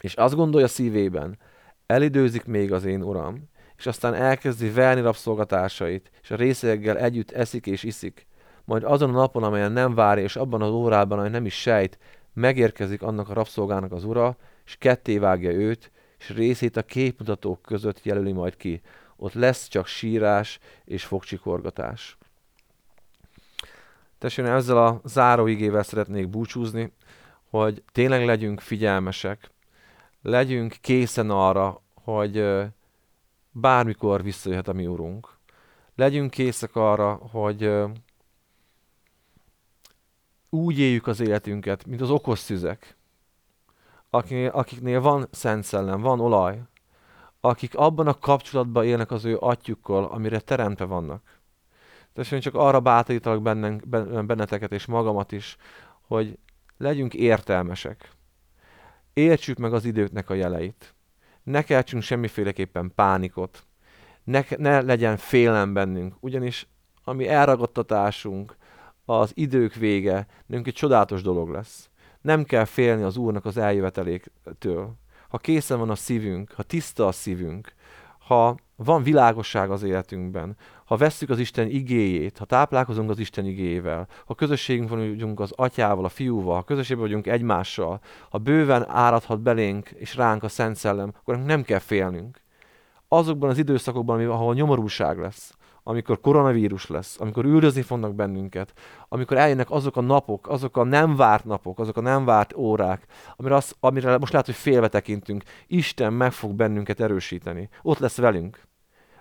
és azt gondolja szívében, elidőzik még az én uram, és aztán elkezdi verni rabszolgatásait, és a részeggel együtt eszik és iszik, majd azon a napon, amelyen nem várja, és abban az órában, amely nem is sejt, megérkezik annak a rabszolgának az ura, és ketté vágja őt, és részét a képmutatók között jelöli majd ki. Ott lesz csak sírás és fogcsikorgatás. Testvérem, ezzel a záróigével szeretnék búcsúzni, hogy tényleg legyünk figyelmesek, legyünk készen arra, hogy bármikor visszajöhet a mi Urunk. Legyünk készek arra, hogy úgy éljük az életünket, mint az okos szüzek, akiknél van szent szellem, van olaj, akik abban a kapcsolatban élnek az ő atyukkal, amire teremtve vannak. Tehát én csak arra bátorítalak benneteket és magamat is, hogy legyünk értelmesek. Értsük meg az időknek a jeleit. Ne keltsünk semmiféleképpen pánikot. Ne, ne legyen félelem bennünk, ugyanis ami elragadtatásunk, az idők vége nekünk egy csodálatos dolog lesz. Nem kell félni az Úrnak az eljöveteléktől. Ha készen van a szívünk, ha tiszta a szívünk, ha van világosság az életünkben, ha vesszük az Isten igéjét, ha táplálkozunk az Isten igéjével, ha közösségünk vagyunk az atyával, a fiúval, ha közösségben vagyunk egymással, ha bőven áradhat belénk és ránk a Szent Szellem, akkor nem kell félnünk. Azokban az időszakokban, ahol nyomorúság lesz, amikor koronavírus lesz, amikor üldözni fognak bennünket, amikor eljönnek azok a napok, azok a nem várt napok, azok a nem várt órák, amire, az, amire most lehet, hogy félve tekintünk, Isten meg fog bennünket erősíteni. Ott lesz velünk.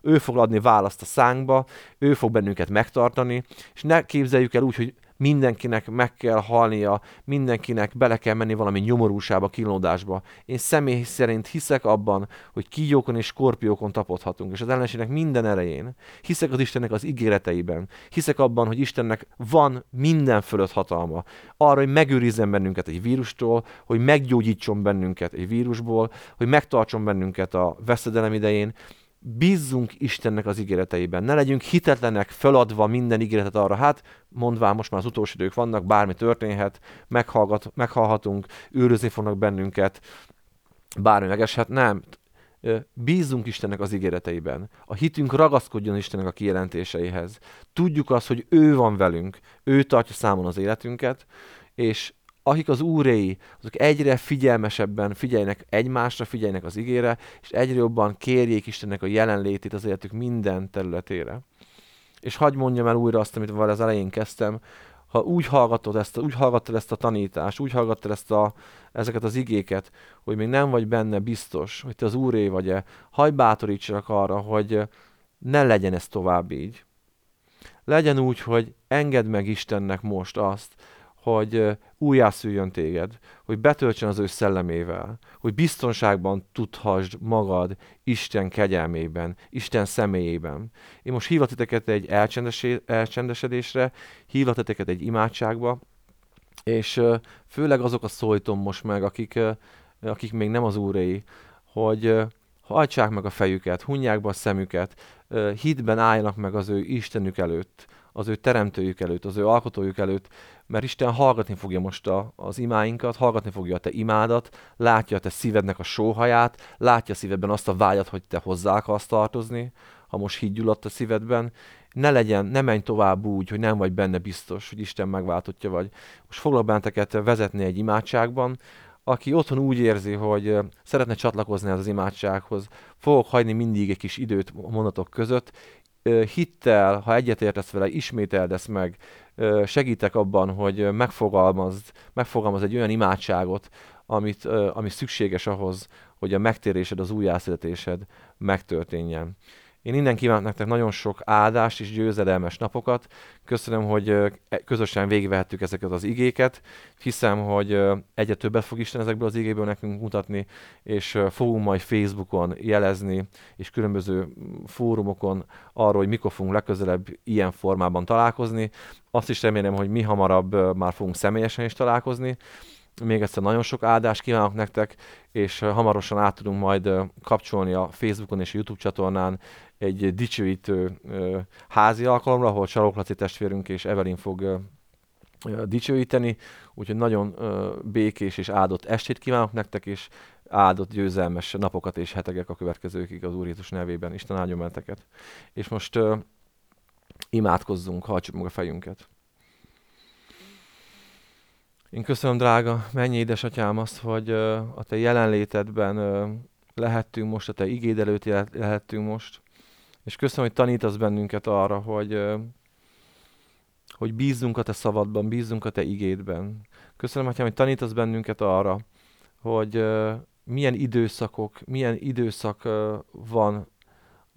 Ő fog adni választ a szánkba, ő fog bennünket megtartani, és ne képzeljük el úgy, hogy mindenkinek meg kell halnia, mindenkinek bele kell menni valami nyomorúsába, kínlódásba. Én személy szerint hiszek abban, hogy kígyókon és skorpiókon tapodhatunk, és az ellenségnek minden erején. Hiszek az Istennek az ígéreteiben. Hiszek abban, hogy Istennek van minden fölött hatalma. Arra, hogy megőrizzen bennünket egy vírustól, hogy meggyógyítson bennünket egy vírusból, hogy megtartson bennünket a veszedelem idején, bízzunk Istennek az ígéreteiben. Ne legyünk hitetlenek, feladva minden ígéretet arra, hát mondván most már az utolsó idők vannak, bármi történhet, meghallgat, meghallhatunk, őrözni fognak bennünket, bármi megeshet, nem. Bízzunk Istennek az ígéreteiben. A hitünk ragaszkodjon Istennek a kijelentéseihez. Tudjuk azt, hogy ő van velünk, ő tartja számon az életünket, és akik az úréi, azok egyre figyelmesebben figyeljenek egymásra, figyeljenek az igére, és egyre jobban kérjék Istennek a jelenlétét az életük minden területére. És hagy mondjam el újra azt, amit az elején kezdtem, ha úgy hallgatod ezt, úgy hallgattad ezt a tanítást, úgy hallgattad ezt a, ezeket az igéket, hogy még nem vagy benne biztos, hogy te az úré vagy-e, hagy bátorítsanak arra, hogy ne legyen ez tovább így. Legyen úgy, hogy engedd meg Istennek most azt, hogy újjászüljön téged, hogy betöltsön az ő szellemével, hogy biztonságban tudhassd magad Isten kegyelmében, Isten személyében. Én most hívlak egy elcsendesedésre, hívlak egy imádságba, és főleg azok a szólítom most meg, akik, akik még nem az úréi, hogy hajtsák meg a fejüket, hunják be a szemüket, hitben álljanak meg az ő Istenük előtt, az ő teremtőjük előtt, az ő alkotójuk előtt, mert Isten hallgatni fogja most a, az imáinkat, hallgatni fogja a te imádat, látja a te szívednek a sóhaját, látja a szívedben azt a vágyat, hogy te hozzá akarsz tartozni, ha most gyulladt a szívedben, ne legyen, ne menj tovább úgy, hogy nem vagy benne biztos, hogy Isten megváltottja vagy. Most foglak benneteket vezetni egy imádságban, aki otthon úgy érzi, hogy szeretne csatlakozni az imádsághoz, fogok hagyni mindig egy kis időt mondatok között, hittel, ha egyetértesz vele, ismételd ezt meg, segítek abban, hogy megfogalmazd, megfogalmaz egy olyan imádságot, amit, ami szükséges ahhoz, hogy a megtérésed, az újjászületésed megtörténjen. Én innen kívánok nektek nagyon sok áldást és győzedelmes napokat. Köszönöm, hogy e, közösen végigvehettük ezeket az igéket. Hiszem, hogy egyre többet fog Isten ezekből az igéből nekünk mutatni, és fogunk majd Facebookon jelezni, és különböző fórumokon arról, hogy mikor fogunk legközelebb ilyen formában találkozni. Azt is remélem, hogy mi hamarabb már fogunk személyesen is találkozni. Még egyszer nagyon sok áldást kívánok nektek, és hamarosan át tudunk majd kapcsolni a Facebookon és a YouTube csatornán egy dicsőítő házi alkalomra, ahol Csalók Laci testvérünk és Evelyn fog dicsőíteni, úgyhogy nagyon békés és áldott estét kívánok nektek, és áldott győzelmes napokat és hetegek a következőkig az Úr Jézus nevében. Isten áldjon menteket. És most imádkozzunk, hajtsuk meg a fejünket. Én köszönöm, drága mennyi édesatyám azt, hogy a te jelenlétedben lehettünk most, a te igéd előtt lehettünk most. És köszönöm, hogy tanítasz bennünket arra, hogy, hogy bízzunk a te szavadban, bízzunk a te igédben. Köszönöm, hogy tanítasz bennünket arra, hogy milyen időszakok, milyen időszak van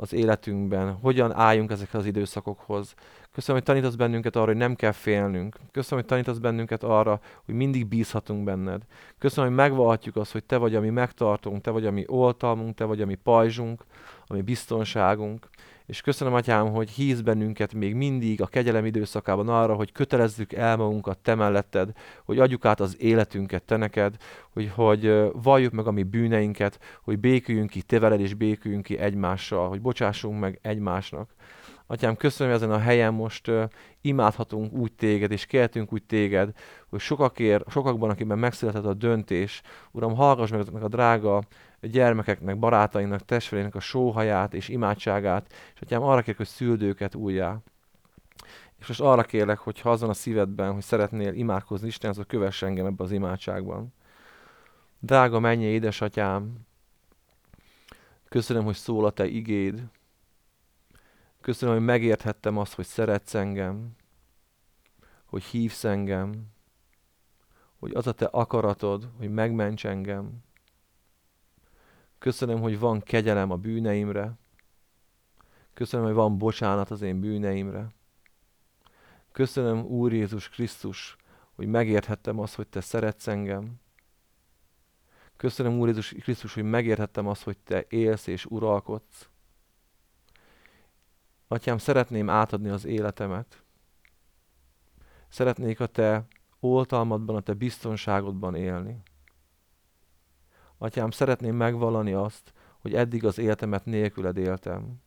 az életünkben, hogyan álljunk ezekhez az időszakokhoz. Köszönöm, hogy tanítasz bennünket arra, hogy nem kell félnünk. Köszönöm, hogy tanítasz bennünket arra, hogy mindig bízhatunk benned. Köszönöm, hogy megvalhatjuk azt, hogy te vagy a mi megtartunk, te vagy a mi oltalmunk, te vagy a mi pajzsunk, a mi biztonságunk. És köszönöm, Atyám, hogy híz bennünket még mindig a kegyelem időszakában arra, hogy kötelezzük el magunkat Te melletted, hogy adjuk át az életünket Te neked, hogy, hogy valljuk meg a mi bűneinket, hogy béküljünk ki Te veled, és béküljünk ki egymással, hogy bocsássunk meg egymásnak. Atyám, köszönöm, ezen a helyen most uh, imádhatunk úgy téged, és kértünk úgy téged, hogy sokakért, sokakban, akiben megszületett a döntés, Uram, hallgass meg a drága gyermekeknek, barátainak, testvéreinek a sóhaját és imádságát, és atyám, arra kérek, hogy szüld őket újjá. És most arra kérlek, hogy ha azon a szívedben, hogy szeretnél imádkozni Isten, azok kövess engem ebbe az imádságban. Drága mennyi édesatyám, köszönöm, hogy szól a te igéd, Köszönöm, hogy megérthettem azt, hogy szeretsz engem, hogy hívsz engem, hogy az a te akaratod, hogy megments engem. Köszönöm, hogy van kegyelem a bűneimre. Köszönöm, hogy van bocsánat az én bűneimre. Köszönöm, Úr Jézus Krisztus, hogy megérthettem azt, hogy Te szeretsz engem. Köszönöm, Úr Jézus Krisztus, hogy megérthettem azt, hogy Te élsz és uralkodsz. Atyám, szeretném átadni az életemet. Szeretnék a Te oltalmadban, a Te biztonságodban élni. Atyám, szeretném megvallani azt, hogy eddig az életemet nélküled éltem.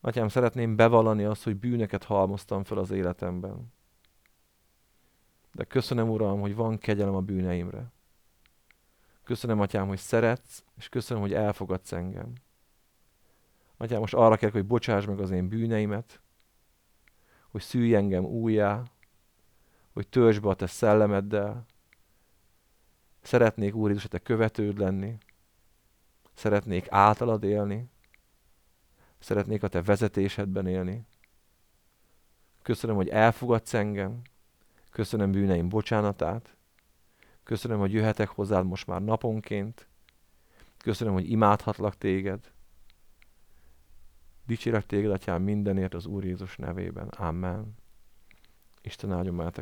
Atyám, szeretném bevallani azt, hogy bűneket halmoztam fel az életemben. De köszönöm, Uram, hogy van kegyelem a bűneimre. Köszönöm, Atyám, hogy szeretsz, és köszönöm, hogy elfogadsz engem. Atyám, most arra kérek, hogy bocsáss meg az én bűneimet, hogy szülj engem újjá, hogy töltsd be a te szellemeddel. Szeretnék, Úr Jézus, te követőd lenni. Szeretnék általad élni. Szeretnék a te vezetésedben élni. Köszönöm, hogy elfogadsz engem. Köszönöm bűneim bocsánatát. Köszönöm, hogy jöhetek hozzád most már naponként. Köszönöm, hogy imádhatlak téged. Dicsérek téged, atyám, mindenért az Úr Jézus nevében. Amen. Isten áldjon